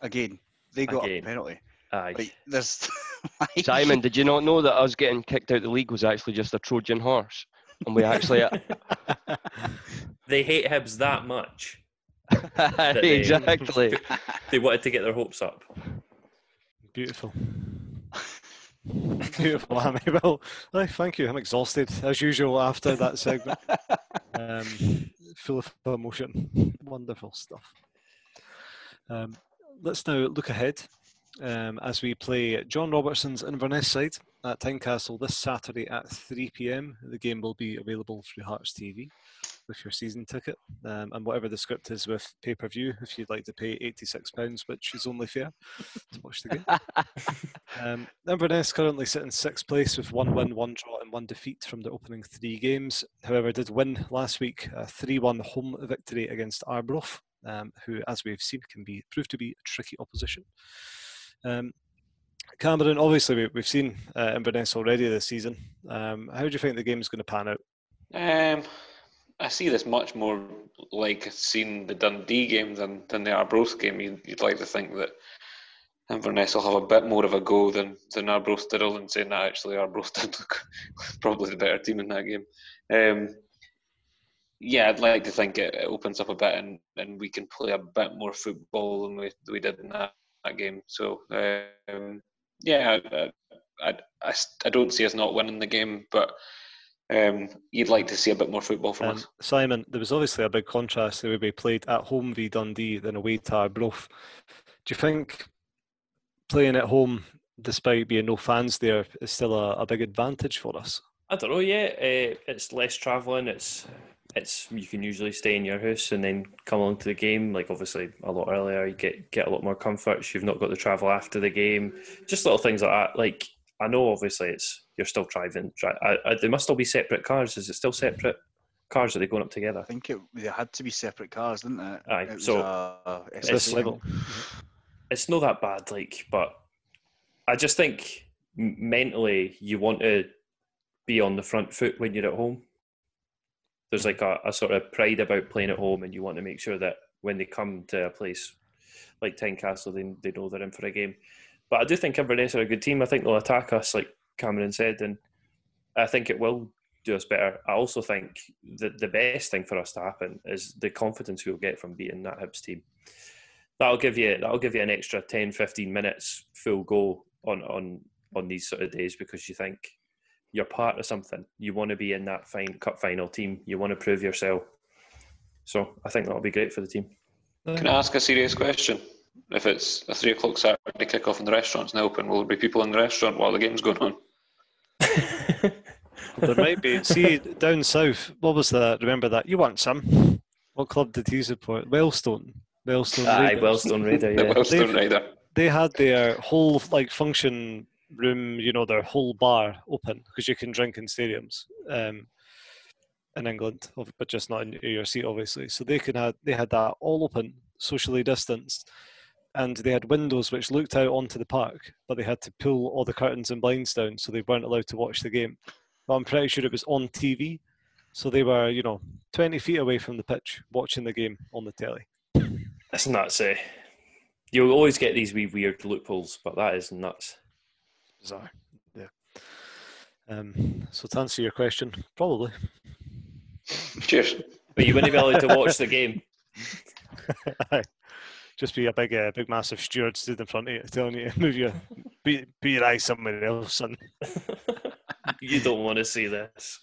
Speaker 3: again, they got
Speaker 4: Again.
Speaker 3: a penalty.
Speaker 4: Aye.
Speaker 3: Like there's *laughs*
Speaker 5: Simon, did you not know that us getting kicked out the league was actually just a Trojan horse? And we actually *laughs*
Speaker 4: They hate Hibs that much. *laughs* they-
Speaker 5: exactly. *laughs*
Speaker 4: They wanted to get their hopes up.
Speaker 2: Beautiful. Beautiful, Amy. Well, thank you. I'm exhausted as usual after that segment. Um, full of emotion. Wonderful stuff. Um, let's now look ahead um, as we play John Robertson's Inverness side at Tynecastle this Saturday at 3 pm. The game will be available through Hearts TV with your season ticket um, and whatever the script is with pay per view if you'd like to pay £86, which is only fair to watch the game. *laughs* Um, Inverness currently sit in sixth place with one win, one draw, and one defeat from the opening three games. However, did win last week a 3 1 home victory against Arbroath, um, who, as we've seen, can be proved to be a tricky opposition. Um, Cameron, obviously, we, we've seen uh, Inverness already this season. Um, how do you think the game is going to pan out?
Speaker 6: Um, I see this much more like seeing the Dundee game than, than the Arbroath game. You'd, you'd like to think that Inverness will have a bit more of a go than, than Arbroath did, and saying that actually Arbroath *laughs* did look probably the better team in that game. Um, yeah, I'd like to think it, it opens up a bit and, and we can play a bit more football than we, we did in that, that game. So, um, yeah, I, I, I, I don't see us not winning the game, but um, you'd like to see a bit more football from
Speaker 2: Um,
Speaker 6: us.
Speaker 2: Simon, there was obviously a big contrast the way we played at home v Dundee than away to Arbroath. Do you think playing at home, despite being no fans there, is still a, a big advantage for us?
Speaker 4: I don't know. Yeah, uh, it's less travelling. It's it's you can usually stay in your house and then come along to the game. Like obviously a lot earlier, you get get a lot more comforts. You've not got to travel after the game. Just little things like that. Like I know obviously it's you're still driving. Dri- I, I, they must all be separate cars. Is it still separate cars? Are they going up together?
Speaker 3: I think it they had to be separate cars, didn't it?
Speaker 4: Aye,
Speaker 3: It
Speaker 4: so
Speaker 3: a- a
Speaker 2: It's this level.
Speaker 4: it's not that bad, like, but I just think mentally you want to be on the front foot when you're at home. There's like a, a sort of pride about playing at home, and you want to make sure that when they come to a place like Tynecastle, they, they know they're in for a game. But I do think Inverness are a good team. I think they'll attack us, like Cameron said, and I think it will do us better. I also think that the best thing for us to happen is the confidence we'll get from beating that Hibs team that'll give you that'll give you an extra 10 15 minutes full go on on on these sort of days because you think you're part of something you want to be in that fine cup final team you want to prove yourself so i think that'll be great for the team
Speaker 6: Can I ask a serious question? If it's a three o'clock Saturday kickoff and the restaurant's now open, will there be people in the restaurant while the game's going on? *laughs*
Speaker 2: There might be. See, down south, what was that? Remember that? You want some? What club did he support? Wealdstone. Wealdstone.
Speaker 4: aye
Speaker 2: Raiders.
Speaker 4: wealdstone raider *laughs*
Speaker 6: The Wealdstone
Speaker 2: They've- they had their whole like function room, you know, their whole bar open because you can drink in stadiums um, in England, but just not in your seat, obviously. So they could have they had that all open, socially distanced, and they had windows which looked out onto the park, but they had to pull all the curtains and blinds down, so they weren't allowed to watch the game. But I'm pretty sure it was on TV. So they were, you know, 20 feet away from the pitch watching the game on the telly.
Speaker 4: That's nuts, eh? You'll always get these wee weird loopholes, but that is nuts.
Speaker 2: Bizarre. Yeah. Um, so to answer your question, probably.
Speaker 6: Cheers.
Speaker 4: But you wouldn't be allowed to watch the game. *laughs*
Speaker 2: Just be a big, uh, big, massive steward stood in front of you, telling you, *laughs* "Move your, be, be your eyes somewhere else, son." *laughs*
Speaker 4: you don't want to see this.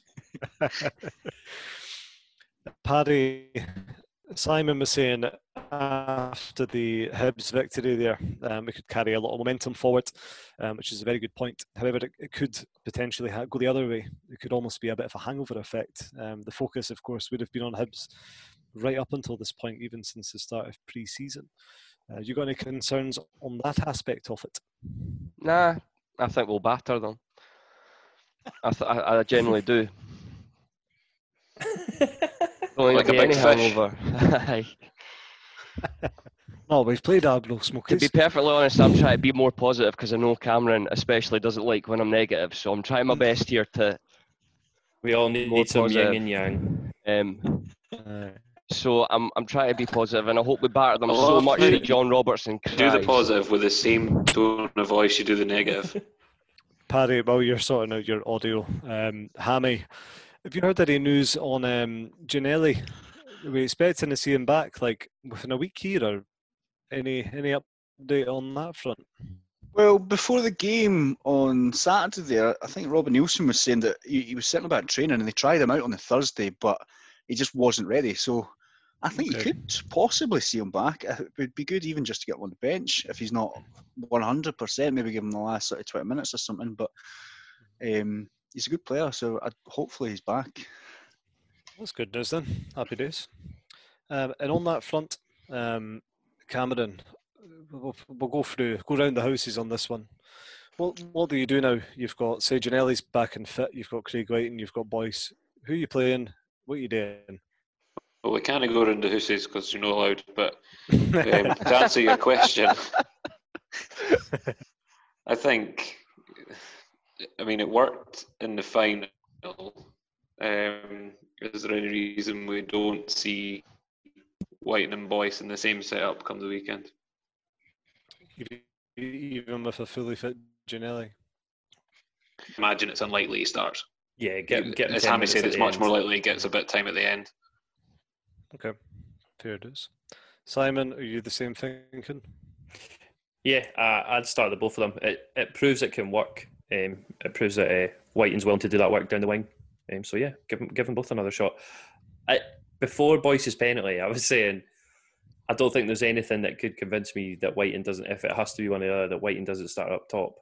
Speaker 2: Paddy, Simon was saying after the Hibs victory there, um, we could carry a lot of momentum forward, um, which is a very good point. However, it, it could potentially ha- go the other way. It could almost be a bit of a hangover effect. Um, the focus, of course, would have been on Hibs right up until this point, even since the start of pre-season. Uh, you got any concerns on that aspect of it?
Speaker 5: Nah, I think we'll batter them. I, th- I, I generally do. *laughs* Don't
Speaker 6: Like a big fish.
Speaker 5: hangover. *laughs* Aye.
Speaker 2: No, we've played Agro
Speaker 5: to be perfectly honest, I'm trying to be more positive because I know Cameron especially doesn't like when I'm negative. So I'm trying my best here to.
Speaker 4: We all need, need some yin and yang.
Speaker 5: Um,
Speaker 2: Uh,
Speaker 5: so I'm I'm trying to be positive, and I hope we batter them
Speaker 6: I
Speaker 5: so
Speaker 6: love
Speaker 5: much that John Robertson cries.
Speaker 6: Do the positive with the same tone of voice you do the negative.
Speaker 2: Paddy, while you're sorting out your audio, um, Hammy, have you heard any news on um, Ginnelly? Are we expecting to see him back like within a week here, or any any update on that front?
Speaker 3: Well, before the game on Saturday, there, I think Robbie Neilson was saying that he, he was sitting about training and they tried him out on the Thursday, but he just wasn't ready. So I think
Speaker 2: Okay.
Speaker 3: you could possibly see him back. Uh, It would be good even just to get him on the bench if he's not 100%, maybe give him the last sort of 20 minutes or something. But um, he's a good player, so I'd, hopefully he's back.
Speaker 2: That's good news then. Happy days. Um, and on that front, um, Cameron, we'll, we'll go through, go round the houses on this one. What what do you do now? You've got say Ginnelly's back and fit. You've got Craig Wighton and you've got Boyce. Who are you playing? What are you doing?
Speaker 6: Well, we can't go around the houses because you're not allowed. But *laughs* um, to answer your question, *laughs* I think, I mean, it worked in the final. Um, is there any reason we don't see White and Boyce in the same setup come the weekend?
Speaker 2: Even with a fully fit Ginnelly.
Speaker 6: Imagine it's unlikely he starts.
Speaker 4: Yeah, get, get
Speaker 6: As
Speaker 4: 10
Speaker 6: Hammy said, it's much
Speaker 4: end.
Speaker 6: more likely he gets a bit of time at the end.
Speaker 2: Okay, fair dues. Simon, are you the same thinking?
Speaker 4: Yeah, uh, I'd start the both of them. It it proves it can work. Um, it proves that uh, Wighton's willing to do that work down the wing. Um, so yeah, give them, give them both another shot. I, before Boyce's penalty, I was *laughs* saying I don't think there's anything that could convince me that Wighton doesn't. If it has to be one or the other, that Wighton doesn't start up top.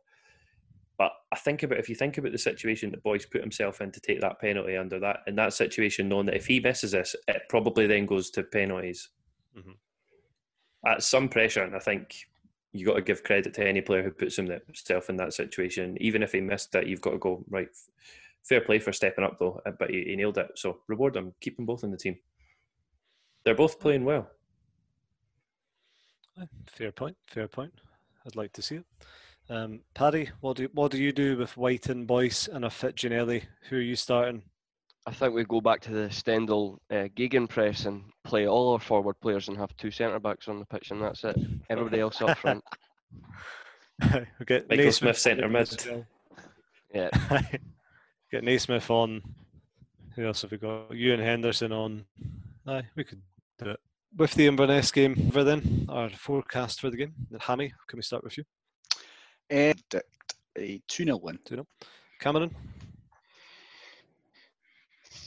Speaker 4: But I think about if you think about the situation that Boyce put himself in to take that penalty under that in that situation, knowing that if he misses this, it probably then goes to penalties.
Speaker 2: Mhm.
Speaker 4: At some pressure, and I think you got to give credit to any player who puts himself in that situation. Even if he missed it, you've got to go right. Fair play for stepping up though, uh, but he, he nailed it. So reward them, keep them both in the team. They're both playing well.
Speaker 2: Fair point. Fair point. I'd like to see it. Um, Paddy, what do what do you do with White and Boyce and a fit Ginnelly? Who are you starting?
Speaker 5: I think we go back to the Stendhal uh, press and play all our forward players and have two centre backs on the pitch, and that's it. Everybody else up front. *laughs*
Speaker 2: we get
Speaker 4: Michael
Speaker 2: Naismith
Speaker 4: Smith centre mid.
Speaker 2: well.
Speaker 5: Yeah, *laughs*
Speaker 2: get Naismith on. Who else have we got? Euan Henderson on. Aye, we could do it. With the Inverness game over then, our forecast for the game. Hammy, can we start with you?
Speaker 3: Uh, predict a 2 0 win.
Speaker 2: Cameron?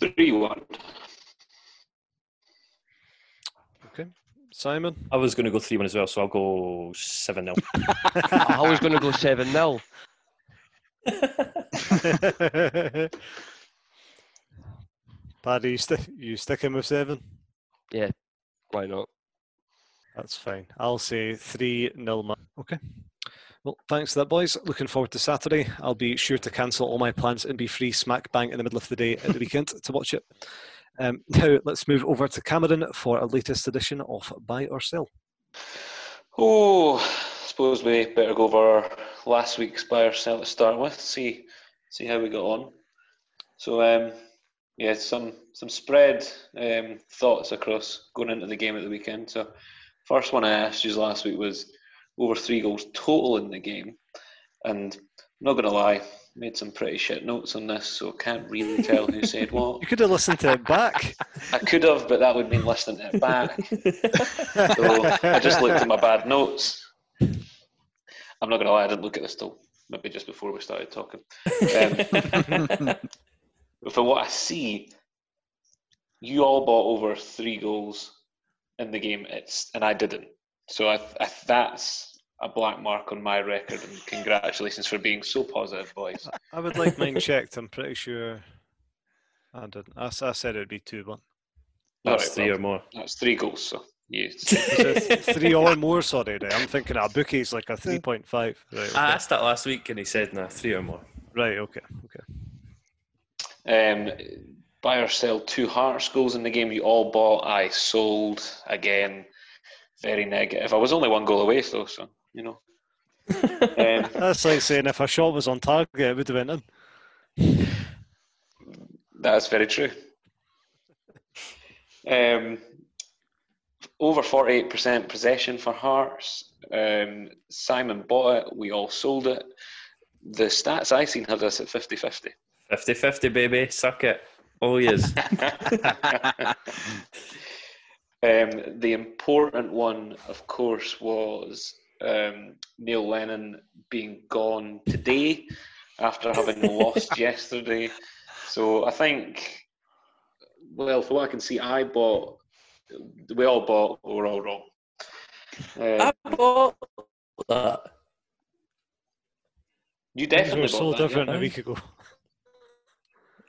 Speaker 6: 3 1.
Speaker 2: Okay. Simon?
Speaker 4: I was going to go three one as well, so I'll go seven 0 *laughs*
Speaker 5: I was going to go seven 0 *laughs*
Speaker 2: Paddy, you, sti- you sticking with seven?
Speaker 5: Yeah, Why not?
Speaker 2: That's fine. I'll say 3 0. Okay. Well, thanks for that, boys. Looking forward to Saturday. I'll be sure to cancel all my plans and be free smack bang in the middle of the day at the weekend to watch it. Um, *laughs* now, let's move over to Cameron for a latest edition of Buy or Sell.
Speaker 6: Oh, I suppose we better go over last week's buy or sell to start with. See, see how we got on. So, um, Yeah, some some spread um, thoughts across going into the game at the weekend. So, first one I asked you last week was over three goals total in the game, and I'm not going to lie, made some pretty shit notes on this, so I can't really tell who said *laughs* what.
Speaker 2: You could have listened to it back.
Speaker 6: I could have, but that would mean listening to it back. *laughs* so I just looked at my bad notes. I'm not going to lie, I didn't look at this till maybe just before we started talking. Um, *laughs* from what I see, you all bought over three goals in the game, it's and I didn't. So I, I, that's a black mark on my record. And congratulations for being so positive, boys.
Speaker 2: I would like mine checked. I'm pretty sure I didn't. I, I said it'd be two one.
Speaker 4: That's
Speaker 6: right,
Speaker 4: three
Speaker 6: well,
Speaker 4: or more.
Speaker 6: That's three goals. So you. *laughs*
Speaker 2: three or more. Sorry, right? I'm thinking a bookie's like a three point five. Right. Okay.
Speaker 4: I asked that last week and he said, nah, three or more.
Speaker 2: Right. Okay. Okay.
Speaker 6: Um, buy or sell two Hearts goals in the game. You all bought. I sold again. Very negative. I was only one goal away though, so you know. *laughs* um,
Speaker 2: That's like saying if a shot was on target, it would have went in.
Speaker 6: That's very true. Um, over 48% possession for Hearts. Um, Simon bought it. We all sold it. The stats I seen had us at 50 50.
Speaker 4: 50 50, baby. Suck it. Oh, yes. *laughs* *laughs*
Speaker 6: Um, the important one, of course, was um, Neil Lennon being gone today after having *laughs* lost yesterday. So I think, well, for what I can see, I bought, we all bought, we were all wrong. Um,
Speaker 4: I bought that.
Speaker 6: you
Speaker 2: Things
Speaker 6: definitely
Speaker 2: were
Speaker 6: bought
Speaker 2: so
Speaker 6: that,
Speaker 2: different
Speaker 6: yeah.
Speaker 2: a week ago.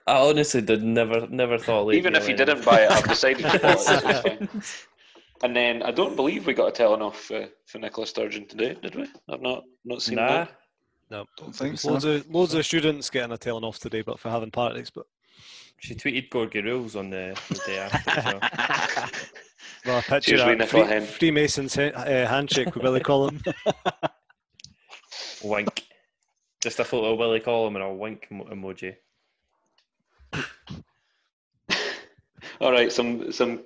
Speaker 4: I honestly did never never thought
Speaker 6: Even if you didn't buy it, I've decided to buy it. *laughs* so it's fine. And then I don't believe we got a telling off uh, for Nicola Sturgeon today, did we? I've not not seen
Speaker 4: Nah.
Speaker 6: that.
Speaker 2: No,
Speaker 3: Don't think so.
Speaker 2: loads of loads of students getting a telling off today, but for having parties. But
Speaker 4: She tweeted Gorgie rules on the, the day after. So. *laughs*
Speaker 2: well, I picture
Speaker 6: Cheers,
Speaker 2: that
Speaker 6: Nicola
Speaker 2: free,
Speaker 6: Hen.
Speaker 2: Freemason's ha- uh, handshake with Willie Collum. *laughs*
Speaker 4: wink. Just a photo of Willie Collum and a wink emo- emoji.
Speaker 6: All right, some some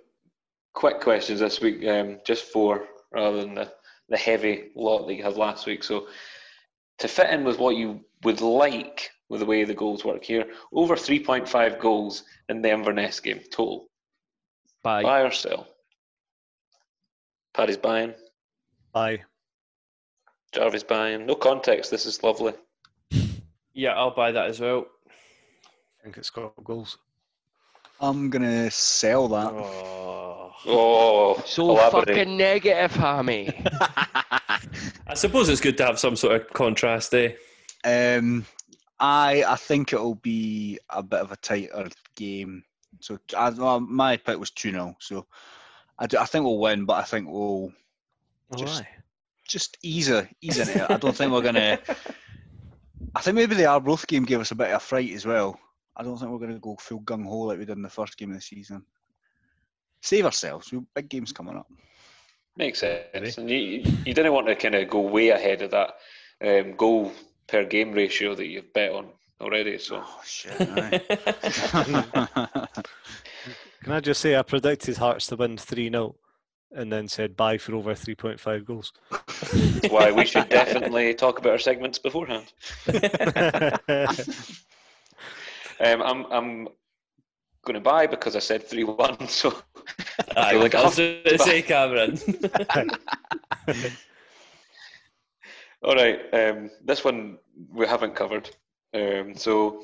Speaker 6: quick questions this week, um, just four rather than the, the heavy lot that you had last week. So, to fit in with what you would like with the way the goals work here, over 3.5 goals in the Inverness game total.
Speaker 5: Bye.
Speaker 6: Buy or sell? Paddy's buying.
Speaker 2: Aye.
Speaker 6: Jarvis buying. No context. This is lovely. *laughs*
Speaker 4: Yeah, I'll buy that as well.
Speaker 2: I think it's got goals.
Speaker 3: I'm gonna sell that.
Speaker 4: Oh.
Speaker 6: Oh,
Speaker 5: So
Speaker 6: elaborate.
Speaker 5: fucking negative, Hammy. *laughs*
Speaker 4: I suppose it's good to have some sort of contrast, eh?
Speaker 3: Um, I I think it'll be a bit of a tighter game. So I, well, my pick was two 0 So I, do- I think we'll win, but I think we'll Just-
Speaker 2: Aye.
Speaker 3: just ease it, ease into it. I don't think we're gonna. I think maybe the Arbroath game gave us a bit of a fright as well. I don't think we're gonna go full gung ho like we did in the first game of the season. Save ourselves. We big games coming up.
Speaker 6: Makes sense. And you, you didn't want to kind of go way ahead of that um, goal per game ratio that you've bet on already. So
Speaker 3: Oh shit! *laughs* *laughs*
Speaker 2: Can I just say I predicted Hearts to win 3 0 and then said buy for over 3.5 goals.
Speaker 6: that's why we should definitely talk about our segments beforehand. *laughs* Um, I'm I'm going to buy because I said three one. *laughs* So
Speaker 4: Aye,
Speaker 6: feel like
Speaker 4: I was
Speaker 6: I'll-
Speaker 4: going to say Cameron. *laughs*
Speaker 6: all right, um, this one we haven't covered. Um, so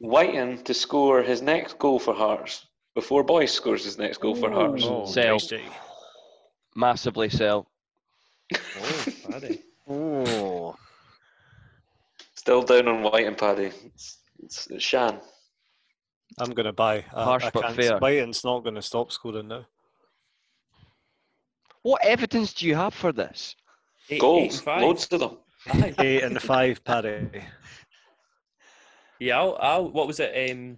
Speaker 6: Wighton to score his next goal for Hearts before Boyce scores his next goal for Hearts.
Speaker 2: Oh,
Speaker 5: Sell.
Speaker 2: nice,
Speaker 5: Massively sell.
Speaker 4: oh, Paddy.
Speaker 3: oh,
Speaker 6: Still down on Wighton Paddy. It's, it's, it's Shan.
Speaker 2: I'm going to buy. I,
Speaker 5: Harsh
Speaker 2: I
Speaker 5: but
Speaker 2: can't,
Speaker 5: fair.
Speaker 2: Wighton's not going to stop scoring now.
Speaker 5: What evidence do you have for this?
Speaker 4: Eight- eight
Speaker 6: Goals,
Speaker 4: and five.
Speaker 6: loads of them.
Speaker 2: Eight and five, Paddy. *laughs*
Speaker 4: Yeah, I'll, I'll, what was it? Um,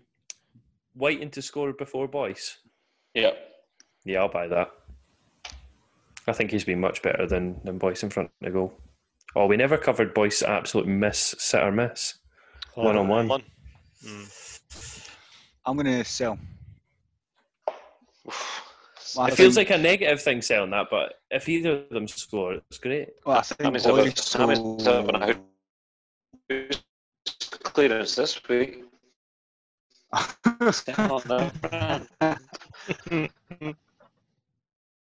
Speaker 4: Wighton to score before Boyce.
Speaker 6: Yeah.
Speaker 4: Yeah, I'll buy that. I think he's been much better than, than Boyce in front of the goal. Oh, we never covered Boyce absolute miss, sit or miss. One on one.
Speaker 3: Mm. I'm going to sell.
Speaker 4: Well, it feels like a negative thing selling that, but if either of them score, it's great.
Speaker 3: Well, I think Boyce so...
Speaker 6: clearance this week. *laughs* *laughs*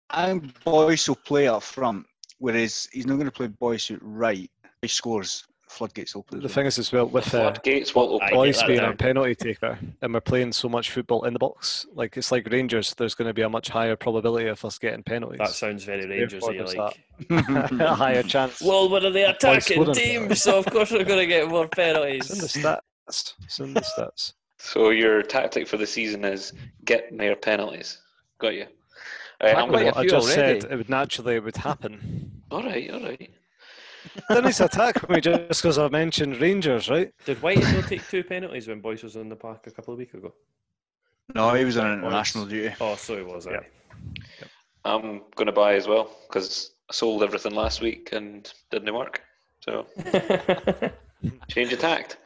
Speaker 3: I'm Boyce will play up front, whereas he's not going to play Boyce right. He scores floodgates open.
Speaker 2: The thing is as well with uh,
Speaker 6: floodgates will
Speaker 2: open. Boyce being a penalty taker, and we're playing so much football in the box. Like it's like Rangers. There's going to be a much higher probability of us getting penalties.
Speaker 4: That sounds very Rangers. Like *laughs*
Speaker 2: a higher *laughs* chance.
Speaker 4: Well, one of the attacking teams, so of course we're going to get more penalties.
Speaker 2: It's in the stats. It's in the stats.
Speaker 6: So your tactic for the season is get more penalties. Got you.
Speaker 2: Right, I just already. said it would naturally it would happen. *laughs*
Speaker 6: All right, all right.
Speaker 2: Then he's attack me just because I mentioned Rangers, right?
Speaker 4: Did Wighton not take two penalties when Boyce was in the park a couple of weeks ago?
Speaker 3: No, he was on international duty.
Speaker 4: Oh, so he was. Yeah.
Speaker 6: Yep. I'm going to buy as well because I sold everything last week and didn't work. So *laughs* change of tact.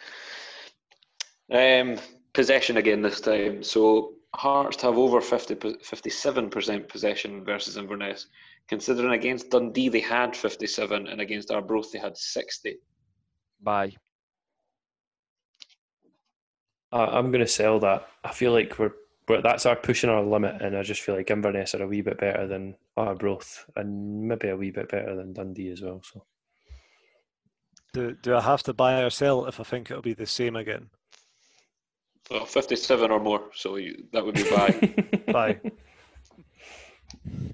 Speaker 6: Um, possession again this time. So Hearts have over 50, 57% possession versus Inverness. Considering against Dundee they had 57 and against Arbroath they had 60.
Speaker 5: Bye.
Speaker 4: I'm going to sell that. I feel like we're, we're that's our pushing our limit, and I just feel like Inverness are a wee bit better than Arbroath, and maybe a wee bit better than Dundee as well. So,
Speaker 2: do do I have to buy or sell if I think it'll be the same again?
Speaker 6: Well, 57 or more, so you, that would be buy. *laughs*
Speaker 2: buy.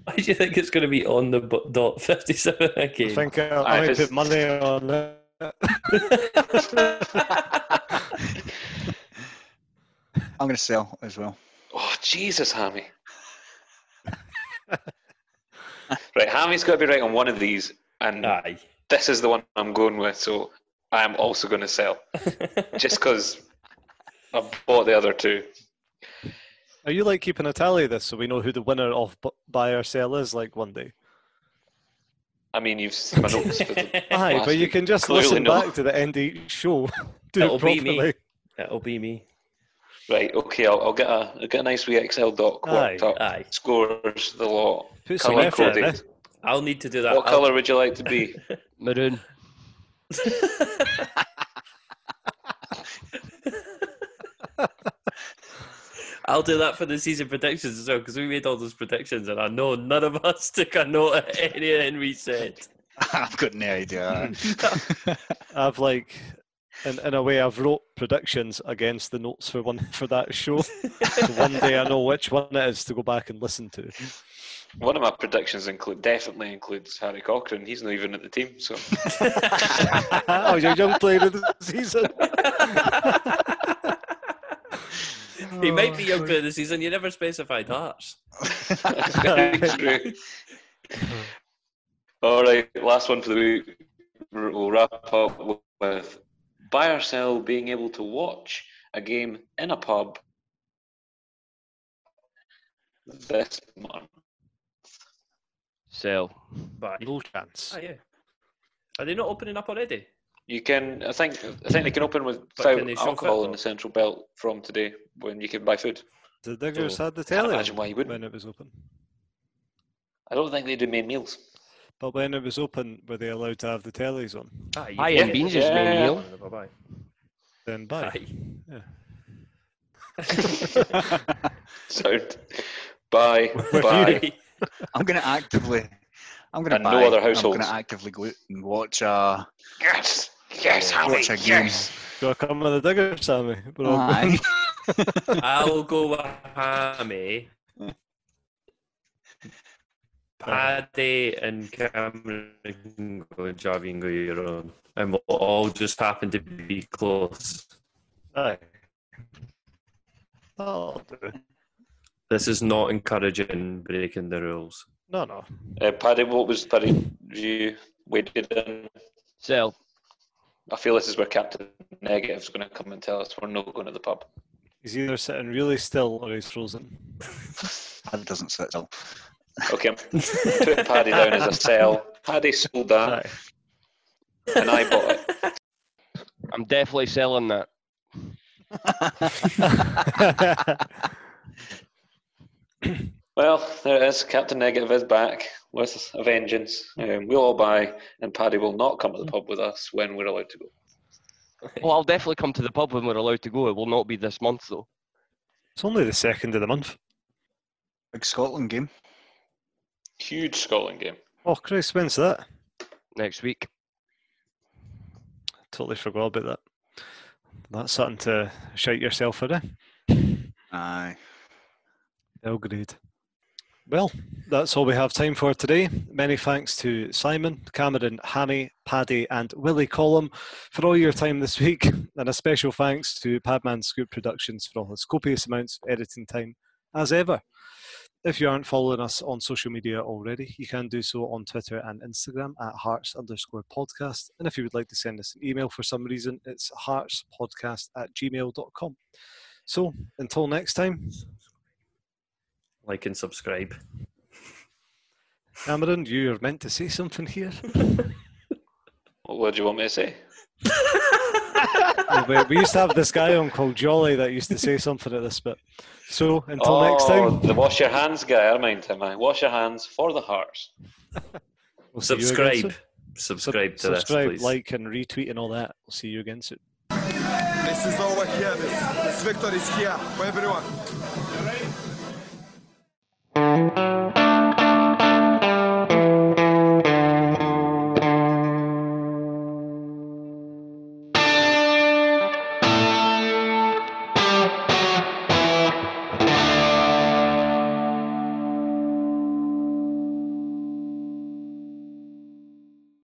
Speaker 4: Why do you think it's going to be on the dot 57 *laughs* again?
Speaker 2: I think uh, I might put money on it. *laughs*
Speaker 3: I'm going to sell as well.
Speaker 6: Oh, Jesus, Hammy. right, Hammy's got to be right on one of these, and
Speaker 4: Aye.
Speaker 6: this is the one I'm going with, so I am also going to sell. Just because I bought the other two.
Speaker 2: Are you like keeping a tally of this so we know who the winner of buy or sell is like one day?
Speaker 6: I mean, you've seen my notes. *laughs*
Speaker 2: Aye, but you can just listen back to the end of each show. *laughs* Do It'll it properly.
Speaker 4: Be me. It'll be me.
Speaker 6: Right. Okay. I'll, I'll get a I'll get a nice wee Excel doc worked aye, up. Aye. Scores the lot.
Speaker 2: Put color coded. Eh?
Speaker 4: I'll need to do that.
Speaker 6: What I'll... color would you like to be? *laughs*
Speaker 5: Maroon.
Speaker 4: I'll do that for the season predictions as well because we made all those predictions and I know none of us *laughs* took a note of anything we said. *laughs*
Speaker 3: I've got no idea. *laughs*
Speaker 2: I've like, in, in a way, I've wrote predictions against the notes for one for that show. so one day I know which one it is to go back and listen to.
Speaker 6: One of my predictions include definitely includes Harry Cochrane. He's not even at the team, so.
Speaker 2: oh, you're young player of the season.
Speaker 4: He might oh, be young player of the season. You never specified Hearts. *laughs*
Speaker 6: All right, last one for the week. We'll wrap up with buy or sell being able to watch a game in a pub this month.
Speaker 5: Sell.
Speaker 4: But
Speaker 2: no chance.
Speaker 4: Oh, yeah. Are they not opening up already?
Speaker 6: You can. I think. I think they can open without alcohol in the central belt from today when you can buy food.
Speaker 2: The diggers so, had the telly.
Speaker 6: Imagine why you wouldn't
Speaker 2: when it was open.
Speaker 6: I don't think they do main meals.
Speaker 2: But when it was open, were they allowed to have the tellies on?
Speaker 5: Ah, Aye, and beans is main meal.
Speaker 2: Bye. Then bye. Aye.
Speaker 6: Yeah. *laughs* Sound. Bye. Bye.
Speaker 3: I'm going to actively. I'm going to buy.
Speaker 6: No other households.
Speaker 3: I'm going to actively go out and watch a.
Speaker 6: Yes, yes, Harry, watch a game. Yes.
Speaker 2: Do I come with the digger, Sammy?
Speaker 3: Aye. *laughs*
Speaker 4: I'll go with Hammy. Paddy and Cameron can go, Javi and go your own. And we'll all just happen to be close.
Speaker 2: Aye. That'll do.
Speaker 4: This is not encouraging breaking the rules.
Speaker 2: No, no.
Speaker 6: Uh, Paddy, what was Paddy's view weighted in?
Speaker 5: Sell.
Speaker 6: I feel this is where Captain Negative's going to come and tell us we're not going to the pub.
Speaker 2: He's either sitting really still or he's frozen.
Speaker 3: Paddy doesn't sit still.
Speaker 6: Okay, *laughs* I'm putting Paddy down as a sell. Paddy sold that, and I bought it. *laughs*
Speaker 5: I'm definitely selling that. *laughs* *clears throat*
Speaker 6: well, there it is. Captain Negative is back with a vengeance. Um, we'll all buy, and Paddy will not come to the pub with us when we're allowed to go. *laughs*
Speaker 5: Well, I'll definitely come to the pub when we're allowed to go. It will not be this month, though.
Speaker 2: It's only the second of the month.
Speaker 3: Big Scotland game.
Speaker 6: Huge Scotland game.
Speaker 2: Oh, Chris, when's that?
Speaker 5: Next week.
Speaker 2: Totally forgot about that. That's something to shout yourself for, eh?
Speaker 3: Aye.
Speaker 2: Belgrade. Well, that's all we have time for today. Many thanks to Simon, Cameron, Hammy, Paddy, and Willie Collum for all your time this *laughs* week, and a special thanks to Padman Scoop Productions for all his copious amounts of editing time, as ever. If you aren't following us on social media already, you can do so on Twitter and Instagram at hearts underscore podcast. And if you would like to send us an email for some reason, it's heartspodcast at gmail.com. So until next time,
Speaker 4: like and subscribe.
Speaker 2: Cameron, you're meant to say something here. *laughs*
Speaker 6: what do you want me to say?
Speaker 2: we, we used to have this guy on called Jolly that used to say something at this bit. So until
Speaker 6: oh,
Speaker 2: next time,
Speaker 6: the wash your hands guy. I remind him. I wash your hands for the hearts.
Speaker 4: we'll subscribe. Subscribe to
Speaker 2: subscribe,
Speaker 4: this,
Speaker 2: like, and retweet and all that. We'll see you again soon.
Speaker 8: This is over here. This, this victory is here for everyone. Thank you.